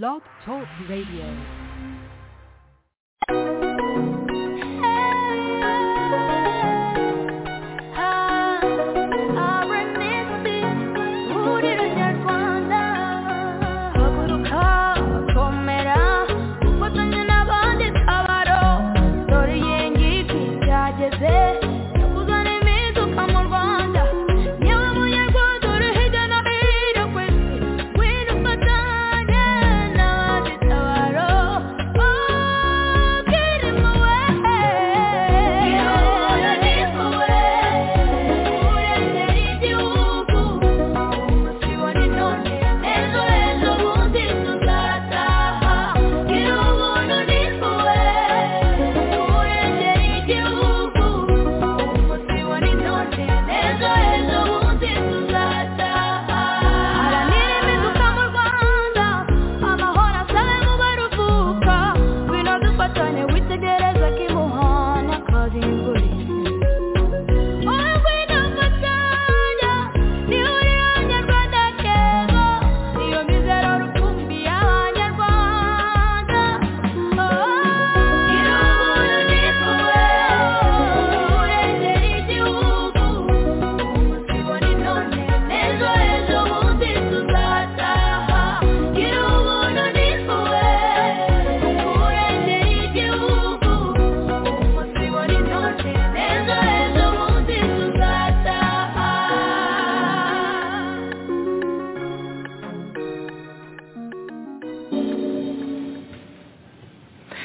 Blog Talk Radio.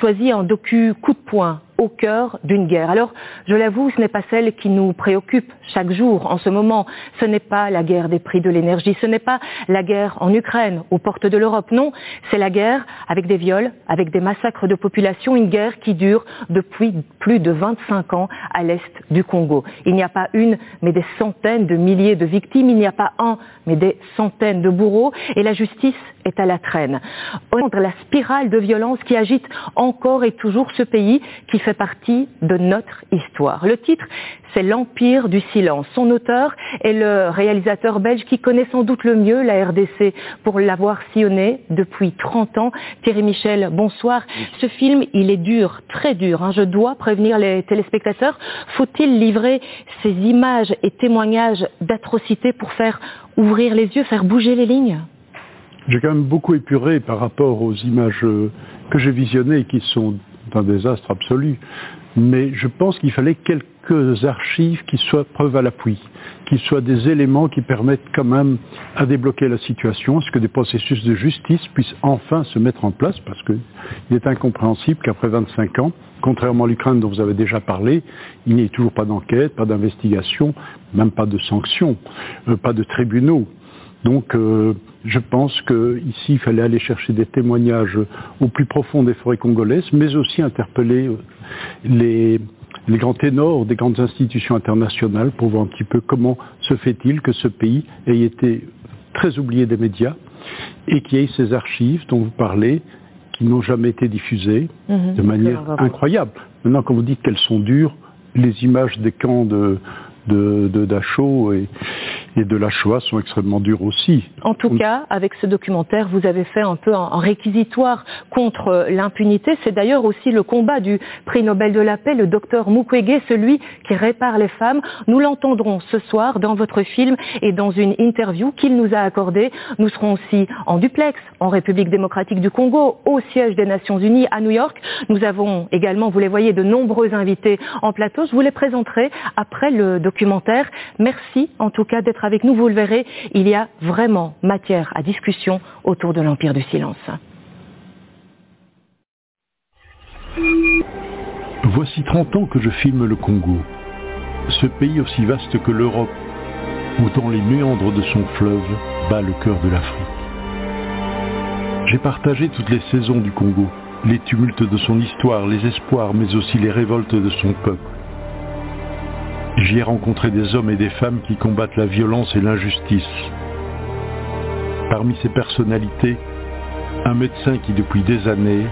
Choisi un docu coup de poing au cœur d'une guerre. Alors, je l'avoue, ce n'est pas celle qui nous préoccupe chaque jour en ce moment. Ce n'est pas la guerre des prix de l'énergie, ce n'est pas la guerre en Ukraine, aux portes de l'Europe. Non, c'est la guerre avec des viols, avec des massacres de population, une guerre qui dure depuis plus de 25 ans à l'est du Congo. Il n'y a pas une, mais des centaines de milliers de victimes, il n'y a pas un, mais des centaines de bourreaux, et la justice est à la traîne. La spirale de violence qui agite encore et toujours ce pays qui fait partie de notre histoire. Le titre, c'est L'Empire du silence. Son auteur est le réalisateur belge qui connaît sans doute le mieux la RDC pour l'avoir sillonné depuis 30 ans. Thierry Michel, bonsoir. Ce film, il est dur, très dur. Hein. Je dois prévenir les téléspectateurs. Faut-il livrer ces images et témoignages d'atrocités pour faire ouvrir les yeux, faire bouger les lignes? J'ai quand même beaucoup épuré par rapport aux images que j'ai visionnées qui sont un désastre absolu. Mais je pense qu'il fallait quelques archives qui soient preuves à l'appui, qui soient des éléments qui permettent quand même à débloquer la situation, ce que des processus de justice puissent enfin se mettre en place, parce qu'il est incompréhensible qu'après 25 ans, contrairement à l'Ukraine dont vous avez déjà parlé, il n'y ait toujours pas d'enquête, pas d'investigation, même pas de sanctions, euh, pas de tribunaux. Donc, euh, je pense qu'ici, il fallait aller chercher des témoignages au plus profond des forêts congolaises, mais aussi interpeller les, les grands ténors des grandes institutions internationales pour voir un petit peu comment se fait-il que ce pays ait été très oublié des médias et qu'il y ait ces archives dont vous parlez qui n'ont jamais été diffusées Mhm, de manière incroyable. Maintenant, quand vous dites qu'elles sont dures, les images des camps de de, de Dachau et, et de la Shoah sont extrêmement dures aussi. En tout On- cas, avec ce documentaire, vous avez fait un peu un, un réquisitoire contre euh, l'impunité. C'est d'ailleurs aussi le combat du prix Nobel de la paix, le docteur Mukwege, celui qui répare les femmes. Nous l'entendrons ce soir dans votre film et dans une interview qu'il nous a accordée. Nous serons aussi en duplex en République démocratique du Congo, au siège des Nations Unies à New York. Nous avons également, vous les voyez, de nombreux invités en plateau. Je vous les présenterai après le documentaire. Merci en tout cas d'être avec nous. Vous le verrez, il y a vraiment matière à discussion autour de l'Empire du silence. Voici 30 ans que je filme le Congo, ce pays aussi vaste que l'Europe, où dans les méandres de son fleuve bat le cœur de l'Afrique. J'ai partagé toutes les saisons du Congo, les tumultes de son histoire, les espoirs, mais aussi les révoltes de son peuple. J'y ai rencontré des hommes et des femmes qui combattent la violence et l'injustice. Parmi ces personnalités, un médecin qui depuis des années,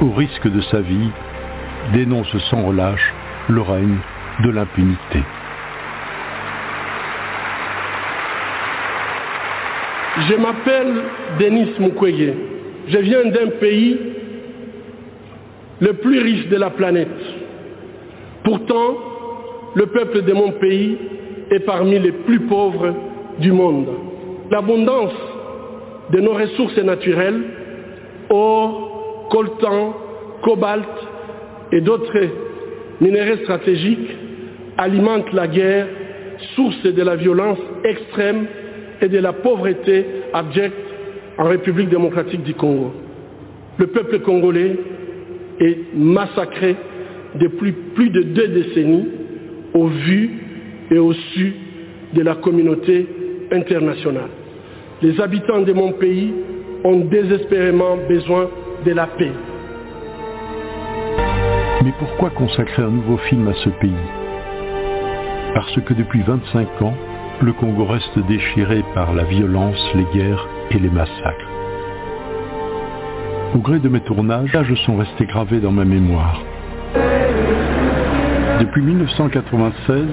au risque de sa vie, dénonce sans relâche le règne de l'impunité. Je m'appelle Denis Mukwege. Je viens d'un pays le plus riche de la planète. Pourtant, le peuple de mon pays est parmi les plus pauvres du monde. L'abondance de nos ressources naturelles, or, coltan, cobalt et d'autres minéraux stratégiques, alimente la guerre, source de la violence extrême et de la pauvreté abjecte en République démocratique du Congo. Le peuple congolais est massacré depuis plus de deux décennies au vu et au su de la communauté internationale. Les habitants de mon pays ont désespérément besoin de la paix. Mais pourquoi consacrer un nouveau film à ce pays? Parce que depuis 25 ans, le Congo reste déchiré par la violence, les guerres et les massacres. Au gré de mes tournages, je sont restés gravés dans ma mémoire. Depuis 1996,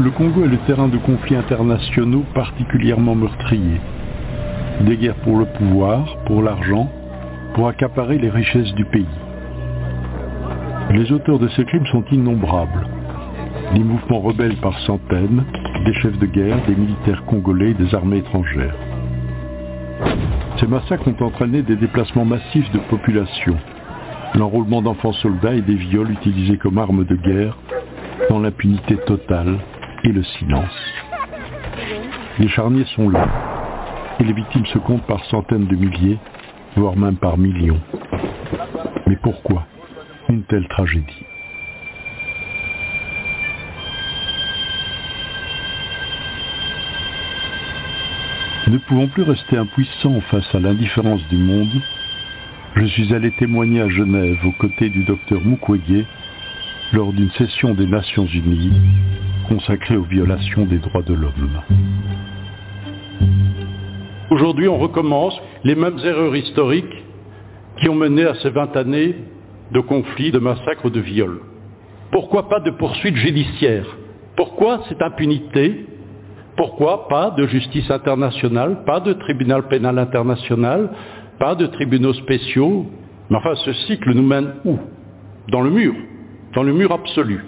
le Congo est le terrain de conflits internationaux particulièrement meurtriers. Des guerres pour le pouvoir, pour l'argent, pour accaparer les richesses du pays. Les auteurs de ces crimes sont innombrables. Des mouvements rebelles par centaines, des chefs de guerre, des militaires congolais et des armées étrangères. Ces massacres ont entraîné des déplacements massifs de population, l'enrôlement d'enfants soldats et des viols utilisés comme armes de guerre dans l'impunité totale et le silence. Les charniers sont là, et les victimes se comptent par centaines de milliers, voire même par millions. Mais pourquoi une telle tragédie? Ne pouvant plus rester impuissant face à l'indifférence du monde, je suis allé témoigner à Genève aux côtés du docteur Mukwege lors d'une session des Nations Unies consacrée aux violations des droits de l'homme. Aujourd'hui, on recommence les mêmes erreurs historiques qui ont mené à ces 20 années de conflits, de massacres, de viols. Pourquoi pas de poursuites judiciaires? Pourquoi cette impunité? Pourquoi pas de justice internationale, pas de tribunal pénal international, pas de tribunaux spéciaux Mais enfin, ce cycle nous mène où? Dans le mur, dans le mur absolu.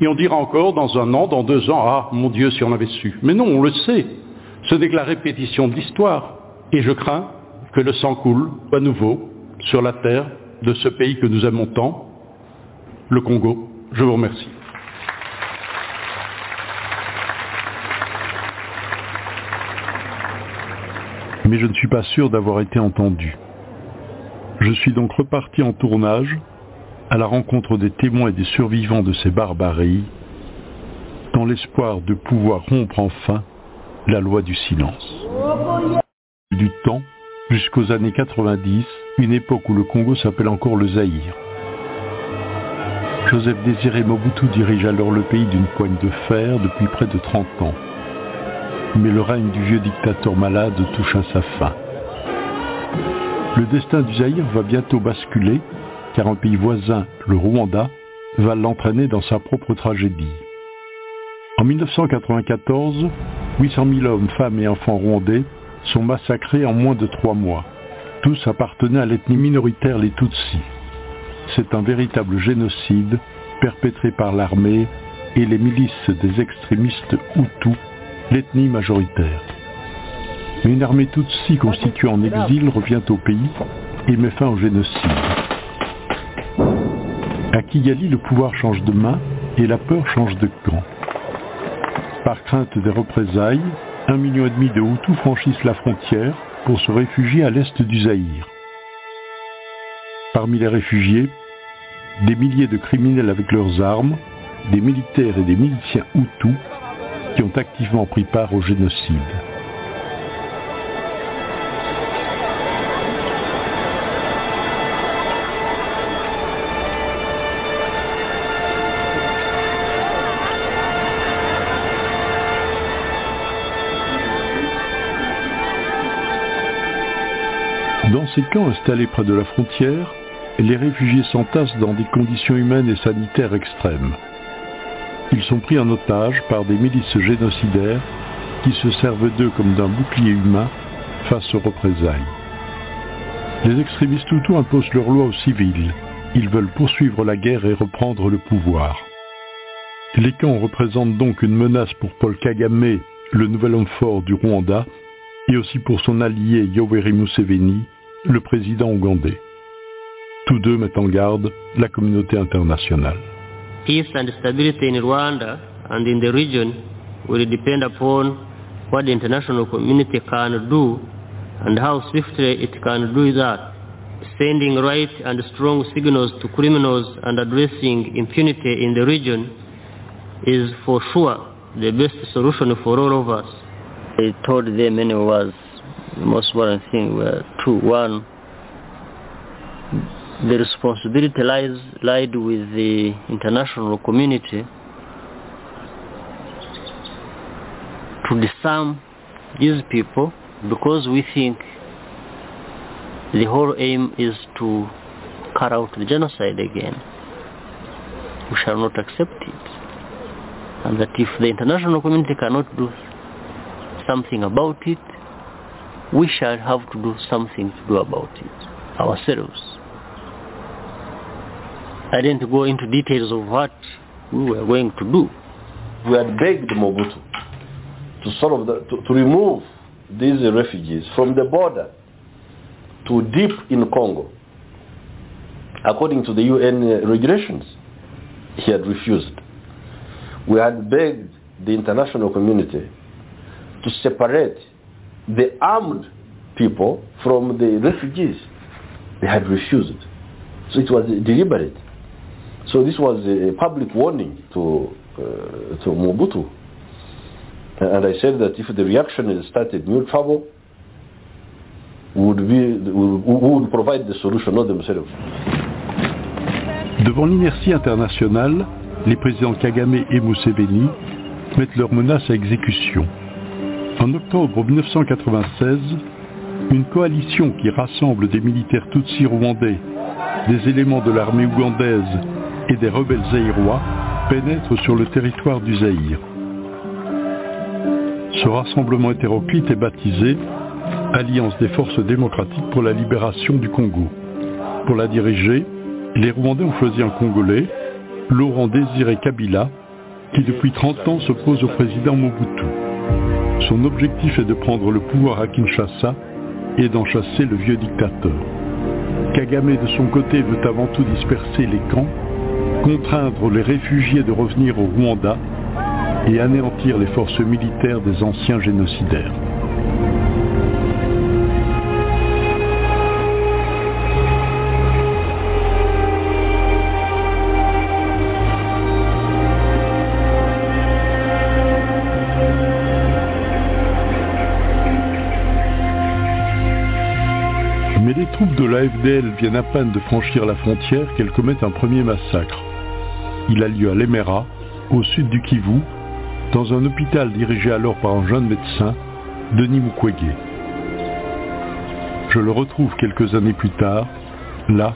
Et on dira encore dans un an, dans deux ans, ah mon Dieu, si on avait su. Mais non, on le sait. Ce n'est que la répétition de l'histoire. Et je crains que le sang coule à nouveau sur la terre de ce pays que nous aimons tant, le Congo. Je vous remercie. Mais je ne suis pas sûr d'avoir été entendu. Je suis donc reparti en tournage à la rencontre des témoins et des survivants de ces barbaries, dans l'espoir de pouvoir rompre enfin la loi du silence. Du temps, jusqu'aux années 90, une époque où le Congo s'appelle encore le Zaïre. Joseph Désiré Mobutu dirige alors le pays d'une poigne de fer depuis près de 30 ans mais le règne du vieux dictateur malade touche à sa fin. Le destin du Zaïre va bientôt basculer, car un pays voisin, le Rwanda, va l'entraîner dans sa propre tragédie. En 1994, 800 000 hommes, femmes et enfants rwandais sont massacrés en moins de trois mois. Tous appartenaient à l'ethnie minoritaire les Tutsis. C'est un véritable génocide perpétré par l'armée et les milices des extrémistes Hutus l'ethnie majoritaire. Mais une armée Tutsi constituée en exil revient au pays et met fin au génocide. À Kigali, le pouvoir change de main et la peur change de camp. Par crainte des représailles, un million et demi de Hutus franchissent la frontière pour se réfugier à l'est du Zaïre. Parmi les réfugiés, des milliers de criminels avec leurs armes, des militaires et des miliciens Hutus qui ont activement pris part au génocide. Dans ces camps installés près de la frontière, les réfugiés s'entassent dans des conditions humaines et sanitaires extrêmes. Ils sont pris en otage par des milices génocidaires qui se servent d'eux comme d'un bouclier humain face aux représailles. Les extrémistes Hutus imposent leur loi aux civils. Ils veulent poursuivre la guerre et reprendre le pouvoir. Les camps représentent donc une menace pour Paul Kagame, le nouvel homme fort du Rwanda, et aussi pour son allié Yoweri Museveni, le président ougandais. Tous deux mettent en garde la communauté internationale. Peace and stability in Rwanda and in the region will depend upon what the international community can do and how swiftly it can do that. Sending right and strong signals to criminals and addressing impunity in the region is for sure the best solution for all of us. I told them many was the most important thing were two. One, the responsibility lies lied with the international community to disarm these people because we think the whole aim is to cut out the genocide again. We shall not accept it. And that if the international community cannot do something about it, we shall have to do something to do about it ourselves. I didn't go into details of what we were going to do. We had begged Mobutu to of the, to, to remove these refugees from the border to deep in Congo, according to the UN uh, regulations. He had refused. We had begged the international community to separate the armed people from the refugees. They had refused. So it was deliberate. So this was a public warning to, uh, to Mobutu. And I said that if the reaction had started new trouble, would, be, would provide the solution, not themselves. Devant l'inertie internationale, les présidents Kagame et Museveni mettent leurs menaces à exécution. En octobre 1996, une coalition qui rassemble des militaires tutsis rwandais, des éléments de l'armée ougandaise et des rebelles zaïrois pénètre sur le territoire du Zaïre. Ce rassemblement hétéroclite est baptisé Alliance des forces démocratiques pour la libération du Congo. Pour la diriger, les Rwandais ont choisi un Congolais, Laurent Désiré Kabila, qui depuis 30 ans s'oppose au président Mobutu. Son objectif est de prendre le pouvoir à Kinshasa et d'en chasser le vieux dictateur. Kagame de son côté veut avant tout disperser les camps, contraindre les réfugiés de revenir au Rwanda et anéantir les forces militaires des anciens génocidaires. Mais les troupes de la FDL viennent à peine de franchir la frontière qu'elles commettent un premier massacre. Il a lieu à Lemera, au sud du Kivu, dans un hôpital dirigé alors par un jeune médecin, Denis Mukwege. Je le retrouve quelques années plus tard, là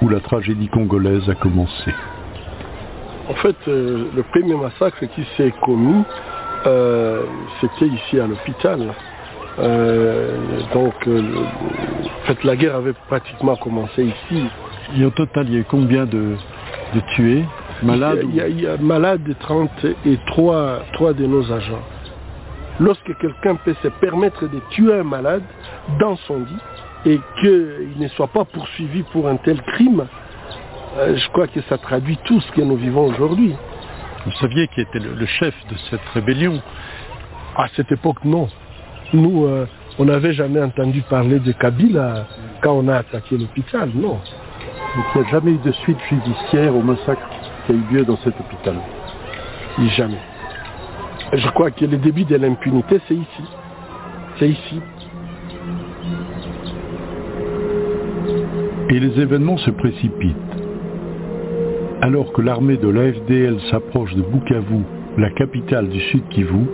où la tragédie congolaise a commencé. En fait, euh, le premier massacre qui s'est commis, euh, c'était ici à l'hôpital. Euh, donc, euh, en fait, la guerre avait pratiquement commencé ici. Et au total, il y a eu combien de, de tués? Malades il y, a, il y a malades 30 et 3, 3 de nos agents. Lorsque quelqu'un peut se permettre de tuer un malade dans son lit et qu'il ne soit pas poursuivi pour un tel crime, euh, je crois que ça traduit tout ce que nous vivons aujourd'hui. Vous saviez qui était le, le chef de cette rébellion? À cette époque, non. Nous, euh, on n'avait jamais entendu parler de Kabila quand on a attaqué l'hôpital, non. Donc il n'y a jamais eu de suite judiciaire au massacre a eu lieu dans cet hôpital. Jamais. Je crois que le début de l'impunité, c'est ici. C'est ici. Et les événements se précipitent. Alors que l'armée de l'AFDL s'approche de Bukavu, la capitale du sud Kivu,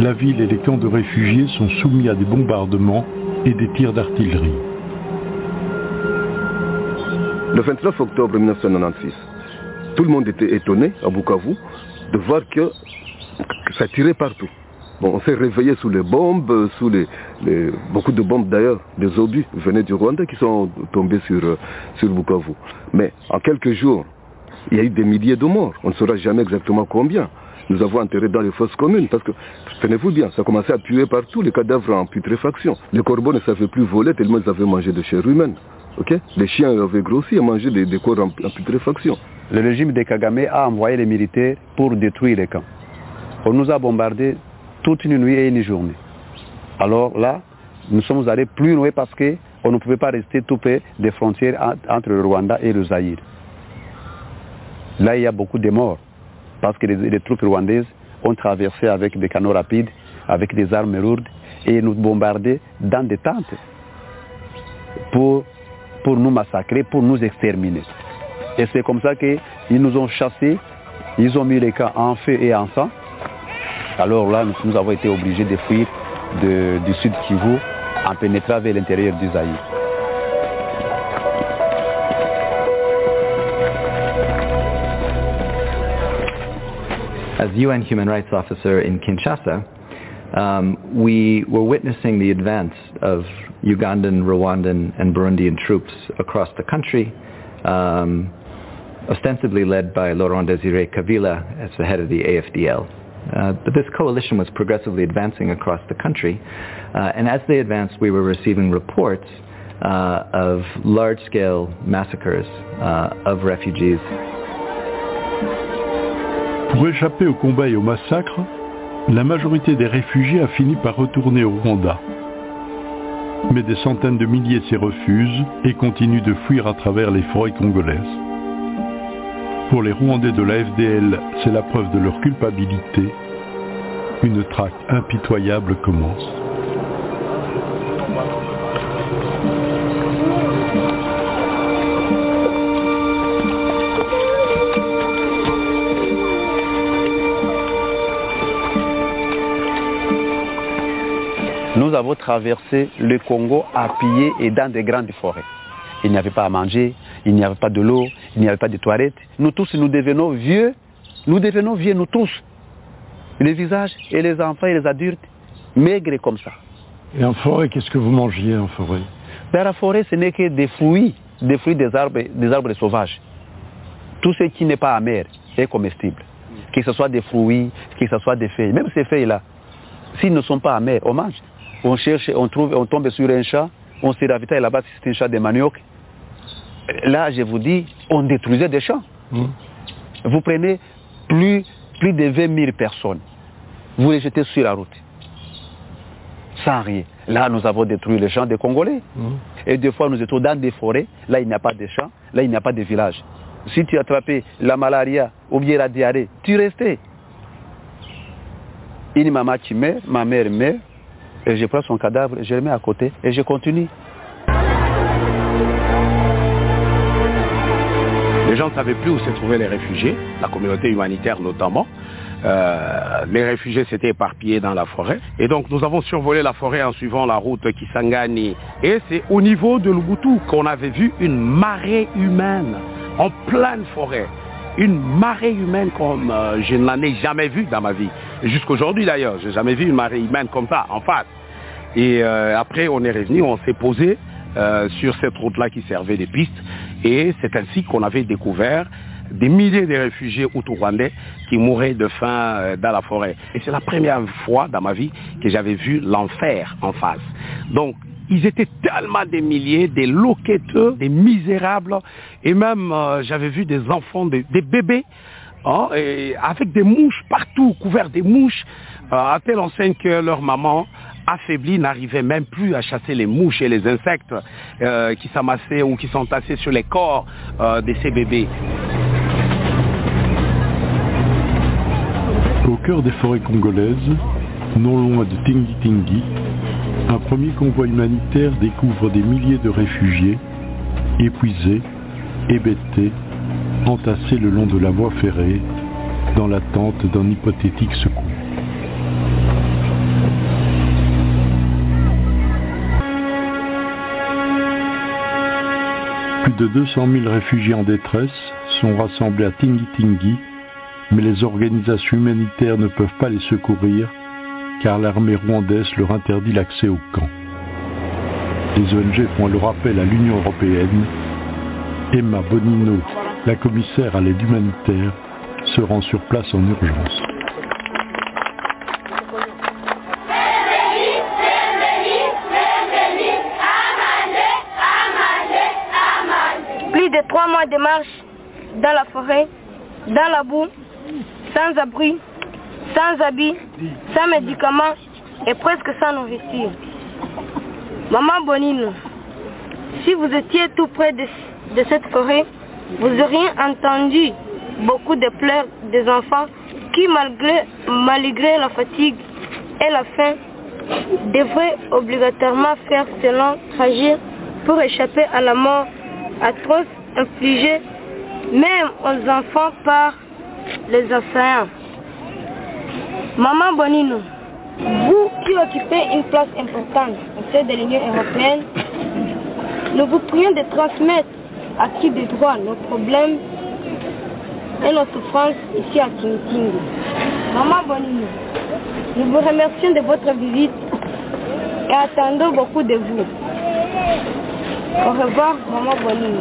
la ville et les camps de réfugiés sont soumis à des bombardements et des tirs d'artillerie. Le 29 octobre 1996, tout le monde était étonné à Bukavu de voir que, ça tirait partout. On s'est réveillé sous les bombes, sous les, beaucoup de bombes d'ailleurs, des obus venaient du Rwanda qui sont tombés sur, sur Bukavu. Mais en quelques jours, il y a eu des milliers de morts. On ne saura jamais exactement combien. Nous avons enterré dans les fosses communes parce que, tenez-vous bien, ça commençait à puer partout, les cadavres en putréfaction. Les corbeaux ne savaient plus voler tellement ils avaient mangé de chair humaine. les chiens avaient grossi et mangé des, corps en putréfaction. Le régime de Kagame a envoyé les militaires pour détruire les camps. On nous a bombardés toute une nuit et une journée. Alors là, nous sommes allés plus loin parce qu'on ne pouvait pas rester tout près des frontières entre le Rwanda et le Zaïre. Là, il y a beaucoup de morts parce que les, troupes rwandaises ont traversé avec des canons rapides, avec des armes lourdes et nous bombardaient dans des tentes pour nous massacrer, pour nous exterminer. Et c'est comme ça qu'ils nous ont chassés, ils ont mis les camps en feu et en sang. Alors là, nous, nous avons été obligés de fuir du sud Kivu en pénétrant vers l'intérieur du Zaïre. As UN human rights officer in Kinshasa, um, we were witnessing the advance of Ugandan, Rwandan, and Burundian troops across the country, um, ostensibly led by Laurent Desire Kabila as the head of the AFDL. Uh, but this coalition was progressively advancing across the country, uh, and as they advanced, we were receiving reports uh, of large-scale massacres of refugees. Pour échapper au combat et au massacre, la majorité des réfugiés a fini par retourner au Rwanda. Mais des centaines de milliers s'y refusent et continuent de fuir à travers les forêts congolaises. Pour les Rwandais de la FDL, c'est la preuve de leur culpabilité. Une traque impitoyable commence. Nous avons traversé le Congo à pied et dans des grandes forêts. Il n'y avait pas à manger, il n'y avait pas de l'eau, il n'y avait pas de toilettes. Nous tous, nous devenons vieux, nous devenons vieux, nous tous. Les visages et les enfants et les adultes, maigres comme ça. Et en forêt, qu'est-ce que vous mangiez en forêt? Dans la forêt, ce n'est que des fruits, des fruits des arbres, des arbres sauvages. Tout ce qui n'est pas amer est comestible. Que ce soit des fruits, que ce soit des feuilles. Même ces feuilles-là, s'ils ne sont pas amers, on mange. On cherche, on trouve, on tombe sur un chat, on se ravitaille là-bas, c'est un chat de manioc. Là, je vous dis, on détruisait des champs. Mmh. Vous prenez plus, plus de 20 000 personnes, vous les jetez sur la route, sans rien. Là, nous avons détruit les champs des Congolais. Mmh. Et des fois, nous étions dans des forêts, là, il n'y a pas de champs, là, il n'y a pas de village. Si tu attrapais la malaria ou bien la diarrhée, tu restais. Une maman qui meurt, ma mère meurt, et je prends son cadavre, je le mets à côté et je continue. Les gens ne savaient plus où se trouvaient les réfugiés, la communauté humanitaire notamment. Euh, les réfugiés s'étaient éparpillés dans la forêt. Et donc nous avons survolé la forêt en suivant la route Kisangani. Et c'est au niveau de Lubutu qu'on avait vu une marée humaine en pleine forêt. Une marée humaine comme euh, je n'en ai jamais vu dans ma vie. Jusqu'aujourd'hui d'ailleurs, je n'ai jamais vu une marée humaine comme ça, en face. Et euh, après, on est revenu, on s'est posé sur cette route-là qui servait de piste. Et c'est ainsi qu'on avait découvert des milliers de réfugiés outou-rwandais qui mouraient de faim euh, dans la forêt. Et c'est la première fois dans ma vie que j'avais vu l'enfer en face. Donc, ils étaient tellement des milliers, des loqueteux, des misérables, et même euh, j'avais vu des enfants, des, bébés, hein, avec des mouches partout, couverts des mouches, euh, à telle enseigne que leur maman, affaiblie, n'arrivait même plus à chasser les mouches et les insectes euh, qui s'amassaient ou qui tassés sur les corps euh, de ces bébés. Au cœur des forêts congolaises, non loin de Tingi Tingi, un premier convoi humanitaire découvre des milliers de réfugiés, épuisés, hébétés, entassés le long de la voie ferrée, dans l'attente d'un hypothétique secours. Plus de 200 000 réfugiés en détresse sont rassemblés à Tingi Tingi, mais les organisations humanitaires ne peuvent pas les secourir car l'armée rwandaise leur interdit l'accès au camp. Les ONG font le rappel à l'Union européenne. Emma Bonino, la commissaire à l'aide humanitaire, se rend sur place en urgence. Mois de marche dans la forêt, dans la boue, sans abri, sans habits, sans médicaments et presque sans nourriture. Maman Bonino, si vous étiez tout près de, de cette forêt, vous auriez entendu beaucoup de pleurs des enfants qui, malgré, malgré la fatigue et la faim, devraient obligatoirement faire ce long trajet pour échapper à la mort atroce infligée même aux enfants par les assaillants. Maman Bonino, vous qui occupez une place importante au sein de l'Union européenne, nous vous prions de transmettre à qui de droit nos problèmes et nos souffrances ici à Tintingi. Maman Bonino, nous vous remercions de votre visite et attendons beaucoup de vous. Au revoir, Maman Bonino.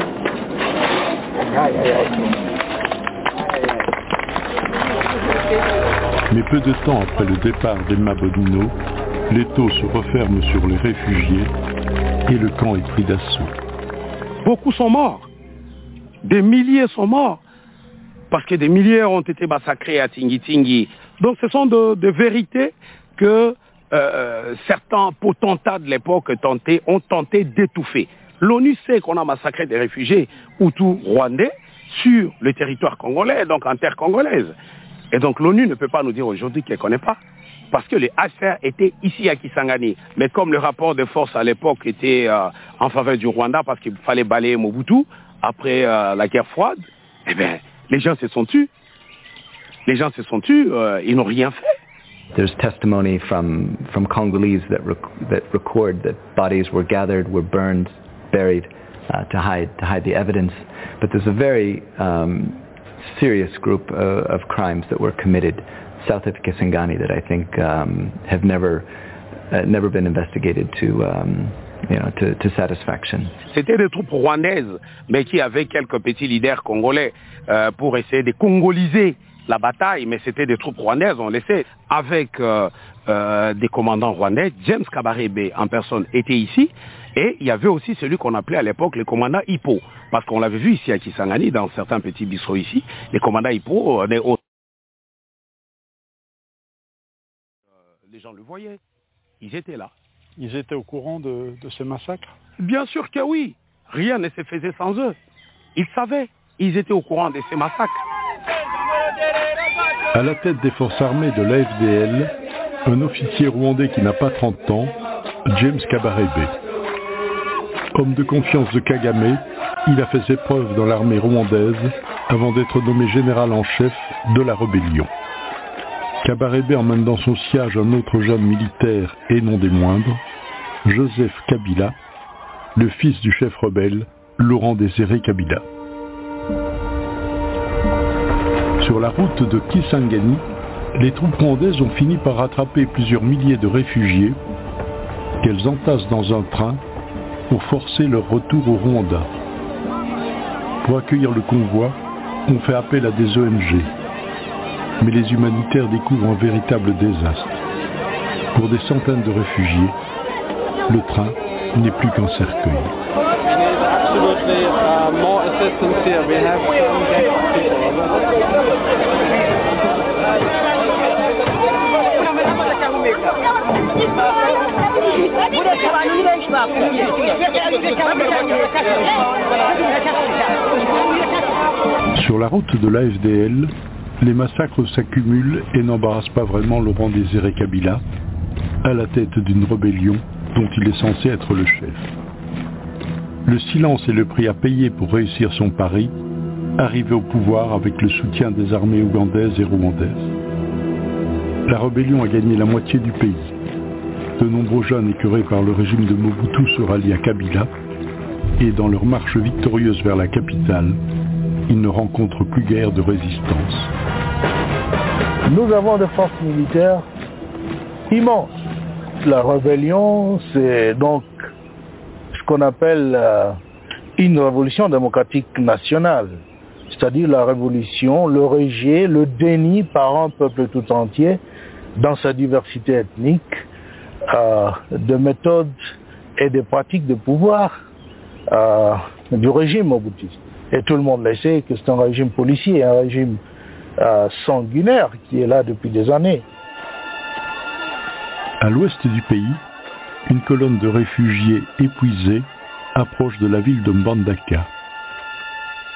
Mais peu de temps après le départ d'Emma Bonino, l'étau se referme sur les réfugiés et le camp est pris d'assaut. Beaucoup sont morts. Des milliers sont morts. Parce que des milliers ont été massacrés à Tingi Tingi. Donc ce sont de, de vérités que euh, certains potentats de l'époque ont tenté d'étouffer. L'ONU sait qu'on a massacré des réfugiés Hutus rwandais sur le territoire congolais, donc en terre congolaise. Et donc l'ONU ne peut pas nous dire aujourd'hui qu'elle ne connaît pas. Parce que les HCR étaient ici à Kisangani. Mais comme le rapport de force à l'époque était euh, en faveur du Rwanda parce qu'il fallait balayer Mobutu après euh, la guerre froide, eh bien, les gens se sont tus. Les gens se sont tus, euh, ils n'ont rien fait. Buried uh, to, hide, to hide the evidence. But there's a very um, serious group uh, of crimes that were committed south of Kisangani that I think um, have never, uh, never been investigated to, um, you know, to, to satisfaction. C'était des troupes rwandaises, mais qui avaient quelques petits leaders congolais euh, pour essayer de congoliser la bataille, mais c'était des troupes rwandaises, on le sait, avec euh, euh, des commandants rwandais. James Kabarebe en personne était ici, et il y avait aussi celui qu'on appelait à l'époque le commandant Hippo, parce qu'on l'avait vu ici à Kisangani, dans certains petits bistrots ici, les commandants Hippo, euh, des autres. Euh, les gens le voyaient, ils étaient là. Ils étaient au courant de, de ces massacres Bien sûr que oui. Rien ne se faisait sans eux. Ils savaient. Ils étaient au courant de ces massacres. À la tête des forces armées de l'AFDL, un officier rwandais qui n'a pas 30 ans, James Kabarebe. Homme de confiance de Kagame, il a fait ses preuves dans l'armée rwandaise avant d'être nommé général en chef de la rébellion. Kabarebe emmène dans son siège un autre jeune militaire et non des moindres, Joseph Kabila, le fils du chef rebelle, Laurent Désiré Kabila. Sur la route de Kisangani, les troupes rwandaises ont fini par rattraper plusieurs milliers de réfugiés qu'elles entassent dans un train pour forcer leur retour au Rwanda. Pour accueillir le convoi, on fait appel à des ONG. Mais les humanitaires découvrent un véritable désastre. Pour des centaines de réfugiés, le train n'est plus qu'un cercueil. Sur la route de l'AFDL, les massacres s'accumulent et n'embarrassent pas vraiment Laurent Désiré Kabila, à la tête d'une rébellion dont il est censé être le chef. Le silence est le prix à payer pour réussir son pari, arriver au pouvoir avec le soutien des armées ougandaises et rwandaises. La rébellion a gagné la moitié du pays. De nombreux jeunes écœurés par le régime de Mobutu se rallient à Kabila et dans leur marche victorieuse vers la capitale, ils ne rencontrent plus guère de résistance. Nous avons des forces militaires immense. La rébellion, c'est donc ce qu'on appelle euh, une révolution démocratique nationale, c'est-à-dire la révolution, le rejet, le déni par un peuple tout entier dans sa diversité ethnique euh, de méthodes et de pratiques de pouvoir euh, du régime moboutiste. Et tout le monde le sait que c'est un régime policier, un régime sanguinaire qui est là depuis des années. À l'ouest du pays, une colonne de réfugiés épuisés approche de la ville de Mbandaka.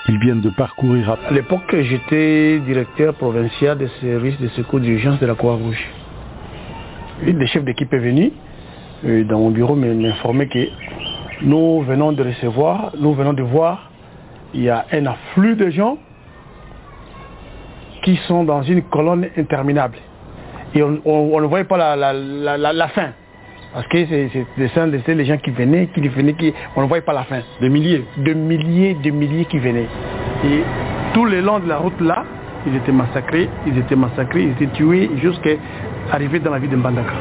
Ils viennent de parcourir à... À l'époque, j'étais directeur provincial des services de secours d'urgence de la Croix-Rouge. Une des chefs d'équipe est venue dans mon bureau m'informer que nous venons de recevoir, nous venons de voir, il y a un afflux de gens qui sont dans une colonne interminable. Et on, ne voyait pas la fin. Parce que c'est les gens qui venaient, qui venaient, qui, on ne voyait pas la fin. Des milliers De milliers, de milliers qui venaient. Et tout le long de la route là, ils étaient massacrés, ils étaient massacrés, ils étaient tués jusqu'à arriver dans la ville de Mbandaka.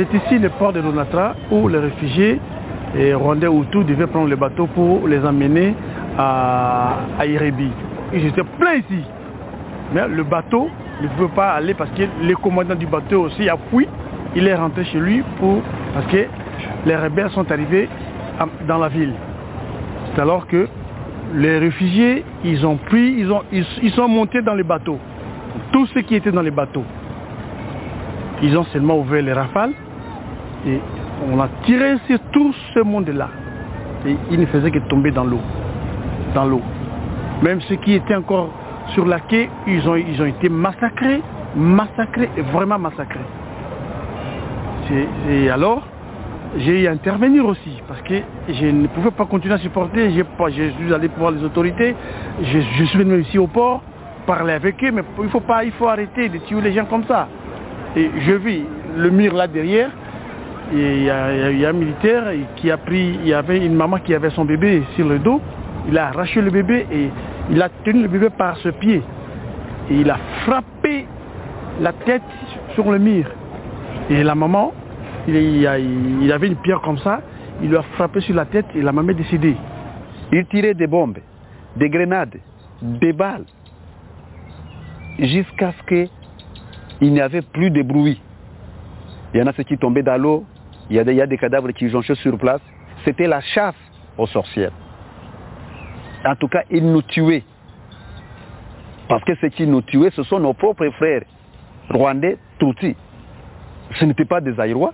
C'est ici le port de Lunatra où les réfugiés eh, rwandais ou tout devaient prendre le bateau pour les emmener à, à Irebi. Ils étaient pleins ici. Mais le bateau ne pouvait pas aller parce que le commandant du bateau aussi a fui. Il est rentré chez lui pour, parce que les rebelles sont arrivés à- dans la ville. C'est alors que les réfugiés, ils ont pris, ils, ont, ils, ils sont montés dans les bateaux. Tous ceux qui étaient dans les bateaux. Ils ont seulement ouvert les rafales et on a tiré sur tout ce monde-là. Et ils ne faisaient que tomber dans l'eau. Dans l'eau. Même ceux qui étaient encore sur la quai, ils ont, ils ont été massacrés, massacrés, vraiment massacrés. Et alors, j'ai intervenir aussi, parce que je ne pouvais pas continuer à supporter, pas- je suis allé voir les autorités, je, je suis venu ici au port, parler avec eux, mais il faut pas, il faut arrêter de tuer les gens comme ça. Et je vis le mur là derrière, il y, a, un militaire qui a pris, il y avait une maman qui avait son bébé sur le dos, il a arraché le bébé et il a tenu le bébé par ce pied. Et il a frappé la tête sur le mur. Et la maman, il, il avait une pierre comme ça, il lui a frappé sur la tête et la maman est décédée. Il tirait des bombes, des grenades, des balles, jusqu'à ce qu'il n'y avait plus de bruit. Il y en a ceux qui tombaient dans l'eau, il y, a des, cadavres qui jonchaient sur place. C'était la chasse aux sorcières. En tout cas, ils nous tuaient. Parce que ceux qui nous tuaient, ce sont nos propres frères rwandais, Tutsis. Ce n'étaient pas des Aïrois.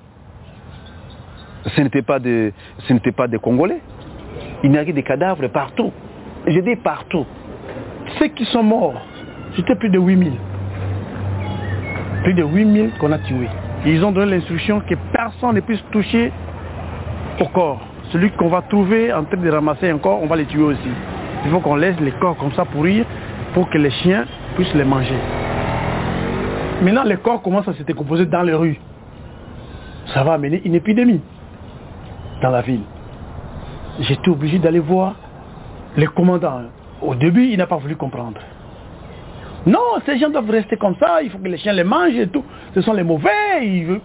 Ce n'étaient pas des, pas des Congolais. Il y avait des cadavres partout. Je dis partout. Ceux qui sont morts, c'était plus de 8000. Plus de 8000 qu'on a tués. Ils ont donné l'instruction que personne ne puisse toucher au corps. Celui qu'on va trouver en train de ramasser un corps, on va les tuer aussi. Il faut qu'on laisse les corps comme ça pourrir pour que les chiens puissent les manger. Maintenant, les corps commencent à se décomposer dans les rues. Ça va amener une épidémie dans la ville. J'étais obligé d'aller voir les commandants. Au début, il n'a pas voulu comprendre. Non, ces gens doivent rester comme ça, il faut que les chiens les mangent et tout. Ce sont les mauvais.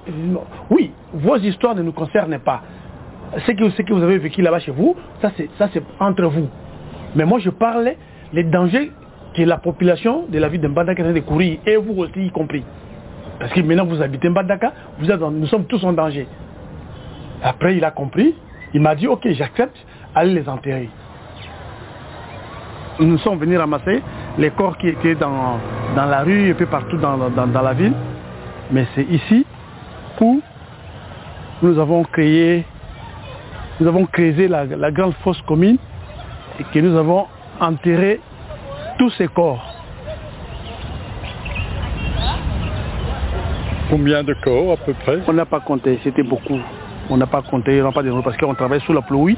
Oui, vos histoires ne nous concernent pas. Ce que, vous avez vécu là-bas chez vous, ça c'est, entre vous. Mais moi je parlais les dangers que la population de la ville de Mbandaka est en train de courir, et vous aussi y compris. Parce que maintenant vous habitez Mbandaka, nous sommes tous en danger. Après il a compris, il m'a dit ok j'accepte, allez les enterrer. Nous sommes venus ramasser les corps qui étaient dans, dans la rue et peu partout dans, dans- dans la ville. Mais c'est ici où nous avons créé, nous avons créé la, la grande fosse commune et que nous avons enterré tous ces corps. Combien de corps à peu près? On n'a pas compté, c'était beaucoup. On n'a pas compté, on n'a pas de parce qu'on travaille sous la pluie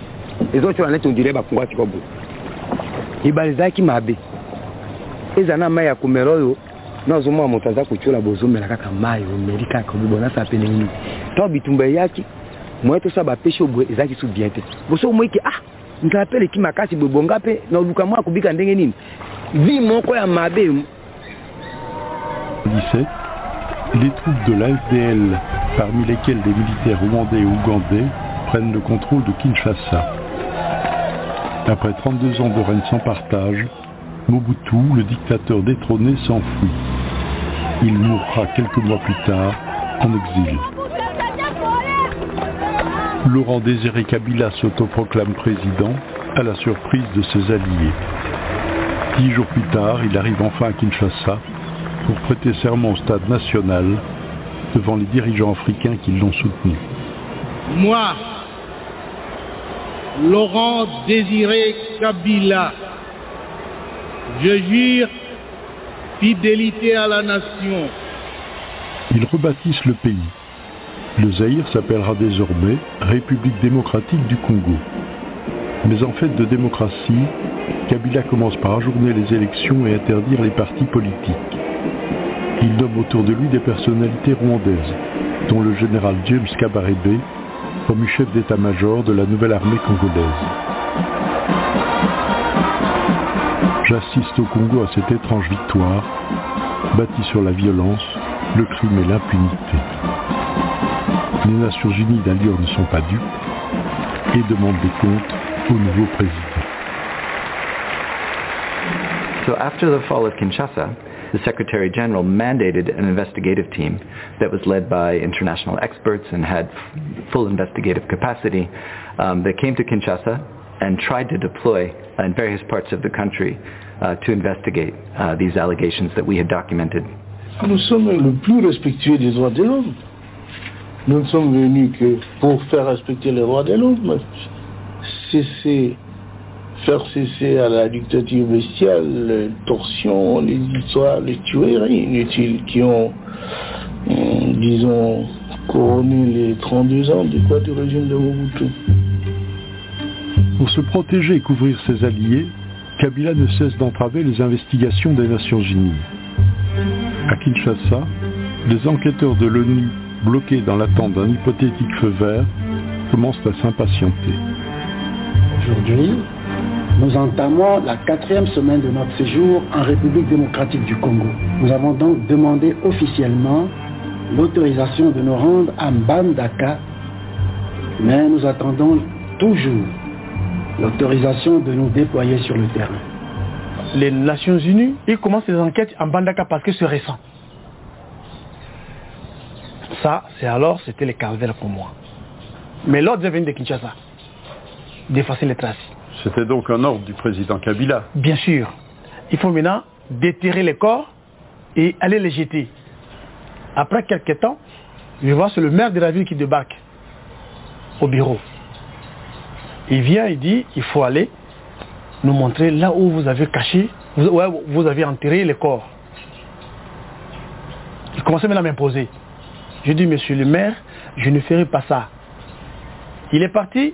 botama mpe ezotiola neti ondire bakungwaki kwa boye ebale ezalaki mabe. Eza na mai ya komela oyo nazomona moto aza kotiola bozomela kaka mai omeli kaka obibonasa pene nini? Ntango bitumba eyaki moye tosala bapeshe oboye ezalaki su bien te. Boso omoyiki ah nzala mpe eleki makasi boye bonga mpe na oluka mwa akobika ndenge nini? Vi moko ya mabe. 17, les troupes de l'AFDL, parmi lesquelles des militaires rwandais et ougandais, prennent le contrôle de Kinshasa. Après 32 ans de règne sans partage, Mobutu, le dictateur détrôné, s'enfuit. Il mourra quelques mois plus tard en exil. Laurent Désiré Kabila s'autoproclame président à la surprise de ses alliés. Dix jours plus tard, il arrive enfin à Kinshasa pour prêter serment au stade national devant les dirigeants africains qui l'ont soutenu. Moi, Laurent Désiré Kabila, je jure fidélité à la nation. Ils rebâtissent le pays. Le Zaïre s'appellera désormais République démocratique du Congo. Mais en fait de démocratie, Kabila commence par ajourner les élections et interdire les partis politiques. Il nomme autour de lui des personnalités rwandaises, dont le général James Kabarebe, promu chef d'état-major de la nouvelle armée congolaise. J'assiste au Congo à cette étrange victoire, bâtie sur la violence, le crime et l'impunité. Les Nations Unies d'ailleurs ne sont pas dupes et demandent des comptes au nouveau président. Kinshasa, the Secretary General mandated an investigative team that was led by international experts and had full investigative capacity um, that came to Kinshasa and tried to deploy in various parts of the country uh, to investigate uh, these allegations that we had documented. Nous sommes le plus respectueux des droits de l'homme. Nous ne sommes venus que pour faire respecter les droits de l'homme. Cesser, faire cesser à la dictature bestiale, les torsions, les histoires, les tueries inutiles qui ont, hum, disons, couronné les 32 ans du, quoi, du régime de Mobutu. Pour se protéger et couvrir ses alliés, Kabila ne cesse d'entraver les investigations des Nations Unies. À Kinshasa, les enquêteurs de l'ONU, bloqués dans l'attente d'un hypothétique feu vert, commencent à s'impatienter. Aujourd'hui, nous entamons la quatrième semaine de notre séjour en République démocratique du Congo. Nous avons donc demandé officiellement l'autorisation de nous rendre à Mbandaka, mais nous attendons toujours l'autorisation de nous déployer sur le terrain. Les Nations Unies, ils commencent les enquêtes en Bandaka parce que c'est récent. Ça, c'est alors, c'était les calvaires pour moi. Mais l'ordre est venu de Kinshasa, d'effacer les traces. C'était donc un ordre du président Kabila. Bien sûr. Il faut maintenant déterrer les corps et aller les jeter. Après quelques temps, je vois c'est le maire de la ville qui débarque au bureau. Il vient, il dit, il faut aller nous montrer là où vous avez caché, ouais, vous avez enterré les corps. Il commençait maintenant à m'imposer. Je dis, monsieur le maire, je ne ferai pas ça. Il est parti,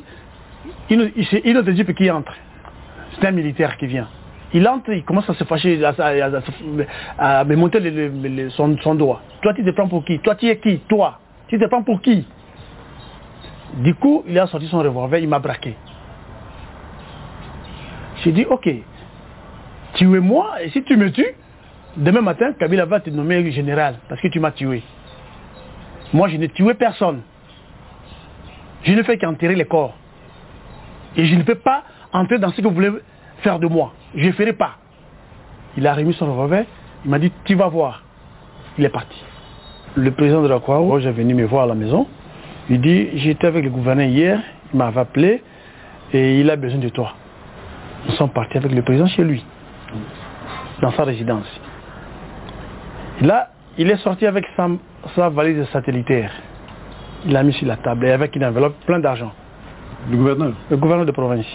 une, une autre type qui entre. C'est un militaire qui vient. Il entre, il commence à se fâcher, à, à, à, à monter son, doigt. Toi, tu te prends pour qui? Toi, tu es qui? Toi, tu te prends pour qui? Du coup, il a sorti son revolver, il m'a braqué. J'ai dit, ok, tuez moi, et si tu me tues, demain matin, Kabila va te nommer général, parce que tu m'as tué. Moi, je n'ai tué personne. Je ne fais qu'enterrer les corps. Et je ne peux pas entrer dans ce que vous voulez faire de moi. Je ne ferai pas. Il a remis son revolver, il m'a dit, tu vas voir. Il est parti. Le président de la Croix-Rouge est venu me voir à la maison. Il dit, j'étais avec le gouverneur hier, il m'avait appelé et il a besoin de toi. Nous sommes partis avec le président chez lui, dans sa résidence. Et là, il est sorti avec sa, sa, valise satellitaire. Il l'a mis sur la table et avec une enveloppe plein d'argent. Le gouverneur Le gouverneur de province.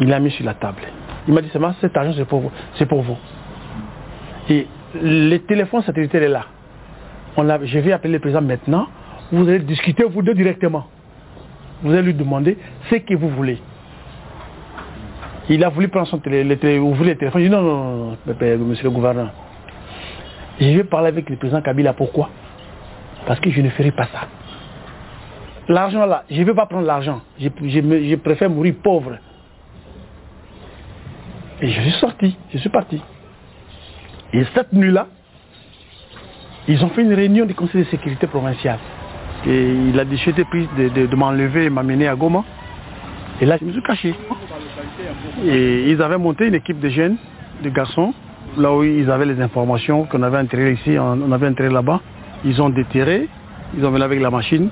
Il l'a mis sur la table. Il m'a dit seulement cet argent c'est pour vous. C'est pour vous. Et le téléphone satellitaire est là. On je vais appeler le président maintenant. Vous allez discuter vous deux directement. Vous allez lui demander ce que vous voulez. Il a voulu prendre son le télé, ouvrir le téléphone. Il dit non, non, non, monsieur le gouverneur. Je vais parler avec le président Kabila. Pourquoi? Parce que je ne ferai pas ça. L'argent là, je ne veux pas prendre l'argent. Je, préfère mourir pauvre. Et je suis sorti, je suis parti. Et cette nuit-là, ils ont fait une réunion du conseil de sécurité provincial. Et il a décidé de, de- de m'enlever et m'amener à Goma. Et là, je me suis caché. Et ils avaient monté une équipe de jeunes, de garçons, là où ils avaient les informations qu'on avait enterrées ici, on on avait enterré là-bas. Ils ont déterré, ils ont venu avec la machine,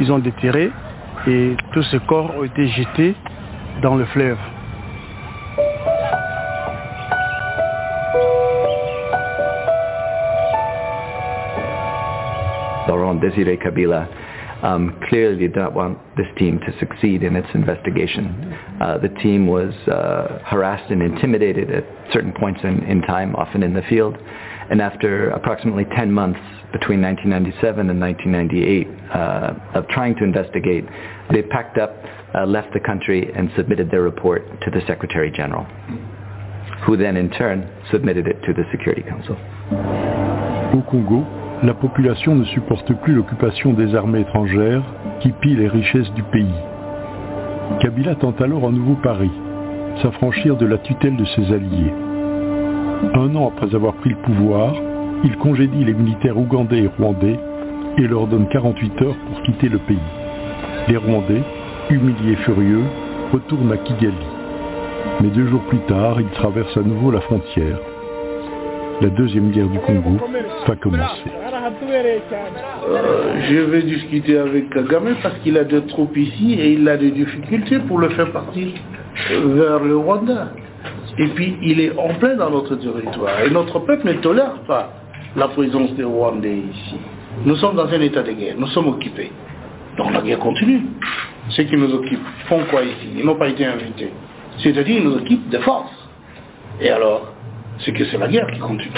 ils ont déterré et tous ces corps ont été jetés dans le fleuve. Laurent Desiree Kabila um, clearly did not want this team to succeed in its investigation. Uh, the team was uh, harassed and intimidated at certain points in, in time, often in the field. And after approximately 10 months between 1997 and 1998 uh, of trying to investigate, they packed up, uh, left the country, and submitted their report to the Secretary General, who then in turn submitted it to the Security Council. Au Congo, la population ne supporte plus l'occupation des armées étrangères qui pillent les richesses du pays. Kabila tente alors un nouveau pari, s'affranchir de la tutelle de ses alliés. Un an après avoir pris le pouvoir, il congédie les militaires ougandais et rwandais et leur donne 48 heures pour quitter le pays. Les Rwandais, humiliés et furieux, retournent à Kigali. Mais deux jours plus tard, ils traversent à nouveau la frontière. La deuxième guerre du Congo va commencer. Euh, je vais discuter avec Kagame parce qu'il a des troupes ici et il a des difficultés pour le faire partir vers le Rwanda. Et puis il est en plein dans notre territoire. Et notre peuple ne tolère pas la présence des Rwandais ici. Nous sommes dans un état de guerre, nous sommes occupés. Donc la guerre continue. Ceux qui nous occupent font quoi ici? Ils n'ont pas été invités. C'est-à-dire ils nous occupent de force. Et alors, c'est que c'est la guerre qui continue.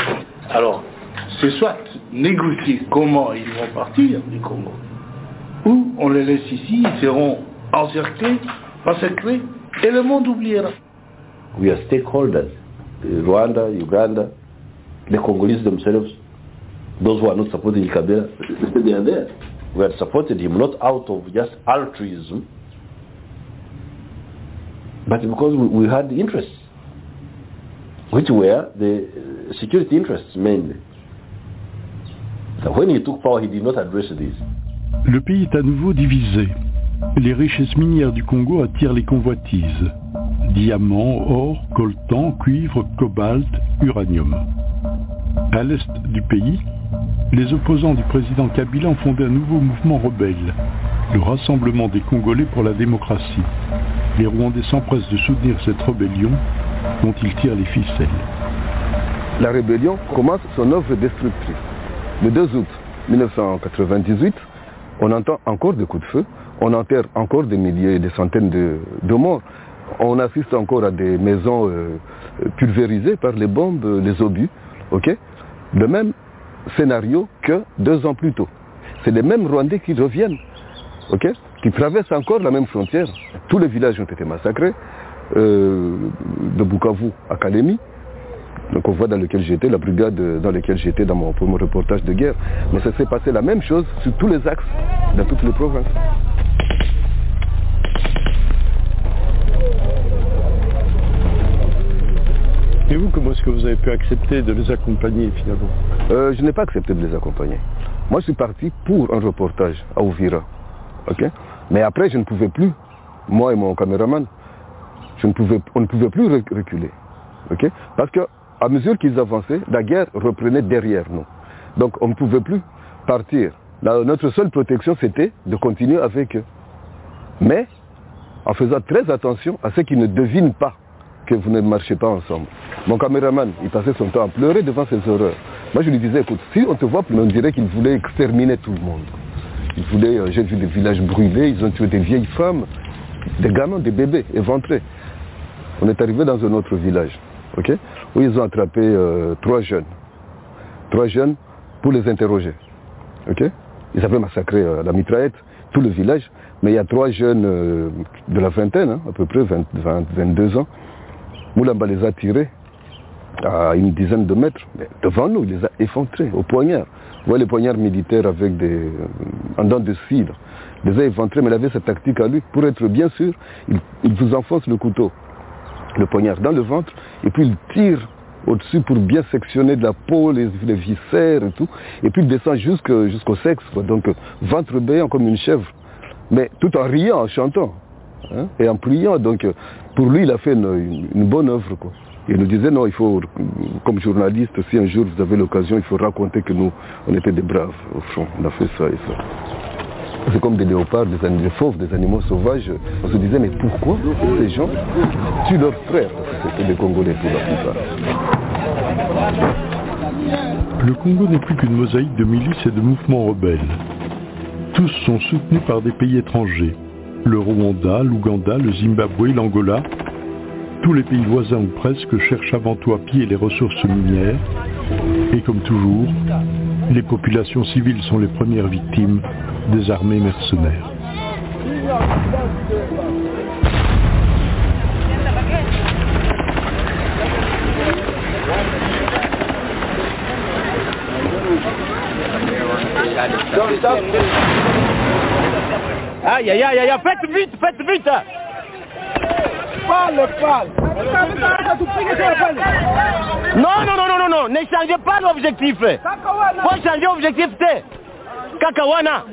Alors, c'est soit négocier comment ils vont partir du Congo, ou on les laisse ici, ils seront encerclés, massacrés, et le monde oubliera. We are stakeholders. Rwanda, Uganda, the Congolese themselves, those who are not supporting Kabila, they are there. We have supported him not out of just altruism, but because we, we had interests, which were the security interests mainly. So when he took power, he did not address these. Le pays est à nouveau divisé. Les richesses minières du Congo attirent les convoitises. Diamants, or, coltan, cuivre, cobalt, uranium. À l'est du pays, les opposants du président Kabila ont fondé un nouveau mouvement rebelle, le Rassemblement des Congolais pour la démocratie. Les Rwandais s'empressent de soutenir cette rébellion dont ils tirent les ficelles. La rébellion commence son œuvre destructrice. Le 2 août 1998, on entend encore des coups de feu, on enterre encore des milliers, des centaines de, de morts. On assiste encore à des maisons euh, pulvérisées par les bombes, les obus. Le même scénario que deux ans plus tôt. C'est les mêmes Rwandais qui reviennent, qui traversent encore la même frontière. Tous les villages ont été massacrés, euh, de Bukavu à Kalemi, le convoi dans lequel j'étais, la brigade dans laquelle j'étais dans mon premier reportage de guerre. Mais ça s'est passé la même chose sur tous les axes, dans toutes les provinces. Et vous, comment est-ce que vous avez pu accepter de les accompagner finalement Euh, je n'ai pas accepté de les accompagner. Moi, je suis parti pour un reportage à Ouvira. Mais après, je ne pouvais plus, moi et mon caméraman, je ne pouvais, on ne pouvait plus rec- reculer. Parce que à mesure qu'ils avançaient, la guerre reprenait derrière nous. Donc, on ne pouvait plus partir. Notre seule protection, c'était de continuer avec eux. Mais en faisant très attention à ce qu'ils ne devinent pas que vous ne marchez pas ensemble. Mon caméraman, il passait son temps à pleurer devant ces horreurs. Moi, je lui disais, écoute, si on te voit, on dirait qu'il voulait exterminer tout le monde. Il voulait, euh, j'ai vu des villages brûlés, ils ont tué des vieilles femmes, des gamins, des bébés éventrés. on est arrivé dans un autre village, ok, où ils ont attrapé euh, trois jeunes. Trois jeunes pour les interroger. ok. Ils avaient massacré euh, la mitraillette, tout le village, mais il y a trois jeunes de la vingtaine, hein, à peu près 20, 20, 22 ans. Moulamba les a tirés à une dizaine de mètres, devant nous, il les a effondrés au poignard. Vous voyez les poignards militaires avec des, en dents de cidre. Il les a éventrés, mais il avait cette tactique à lui. Pour être bien sûr, il, vous enfonce le couteau, le poignard dans le ventre, et puis il tire au-dessus pour bien sectionner de la peau, les, les viscères et tout, et puis il descend jusqu'au sexe, donc ventre béant comme une chèvre, mais tout en riant, en chantant, hein, et en priant, donc pour lui il a fait une, bonne œuvre. Il nous disait non, il faut, comme journaliste, si un jour vous avez l'occasion, il faut raconter que nous, on était des braves au front, on a fait ça et ça. C'est comme des léopards, des, des fauves, des animaux sauvages. On se disait, mais pourquoi ces gens tuent leurs frères? C'était des Congolais pour la plupart. Le Congo n'est plus qu'une mosaïque de milices et de mouvements rebelles. Tous sont soutenus par des pays étrangers. Le Rwanda, l'Ouganda, le Zimbabwe, l'Angola. Tous les pays voisins ou presque cherchent avant tout à piller les ressources minières. Et comme toujours, les populations civiles sont les premières victimes des armées mercenaires. Aïe, aïe, aïe, aïe, faites vite, faites vite. Parle, parle. Non, non, non, non, non, non, ne changez pas l'objectif Faut changer l'objectif, c'est Kakawana.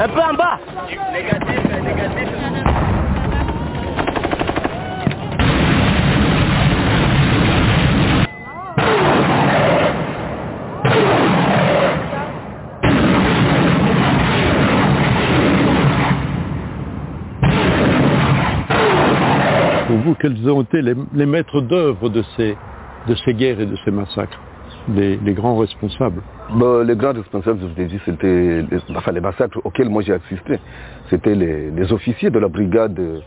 Un peu en bas. Pour vous, quels ont été les, les maîtres d'œuvre de ces, de ces guerres et de ces massacres? Les, les, grands responsables Les grands responsables, je vous ai dit, c'était les, enfin, les massacres auxquels moi j'ai assisté. C'était les, les, officiers de la brigade de,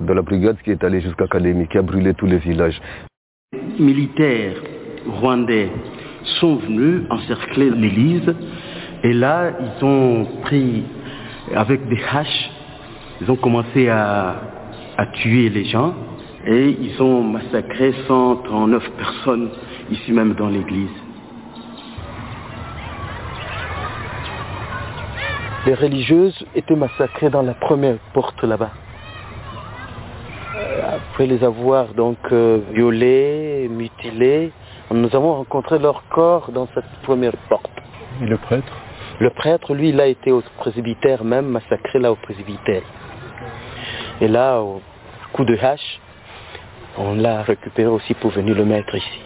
de, la brigade qui est allée jusqu'à Kalemi, qui a brûlé tous les villages. Les militaires rwandais sont venus encercler l'église et là, ils ont pris avec des haches, ils ont commencé à, à tuer les gens et ils ont massacré 139 personnes ici même dans l'église. Les religieuses étaient massacrées dans la première porte là-bas. Après les avoir donc euh, violées, mutilées, nous avons rencontré leur corps dans cette première porte. Et le prêtre? Le prêtre, lui, il a été au presbytère même, massacré là au presbytère. Et là, au coup de hache, on l'a récupéré aussi pour venir le mettre ici.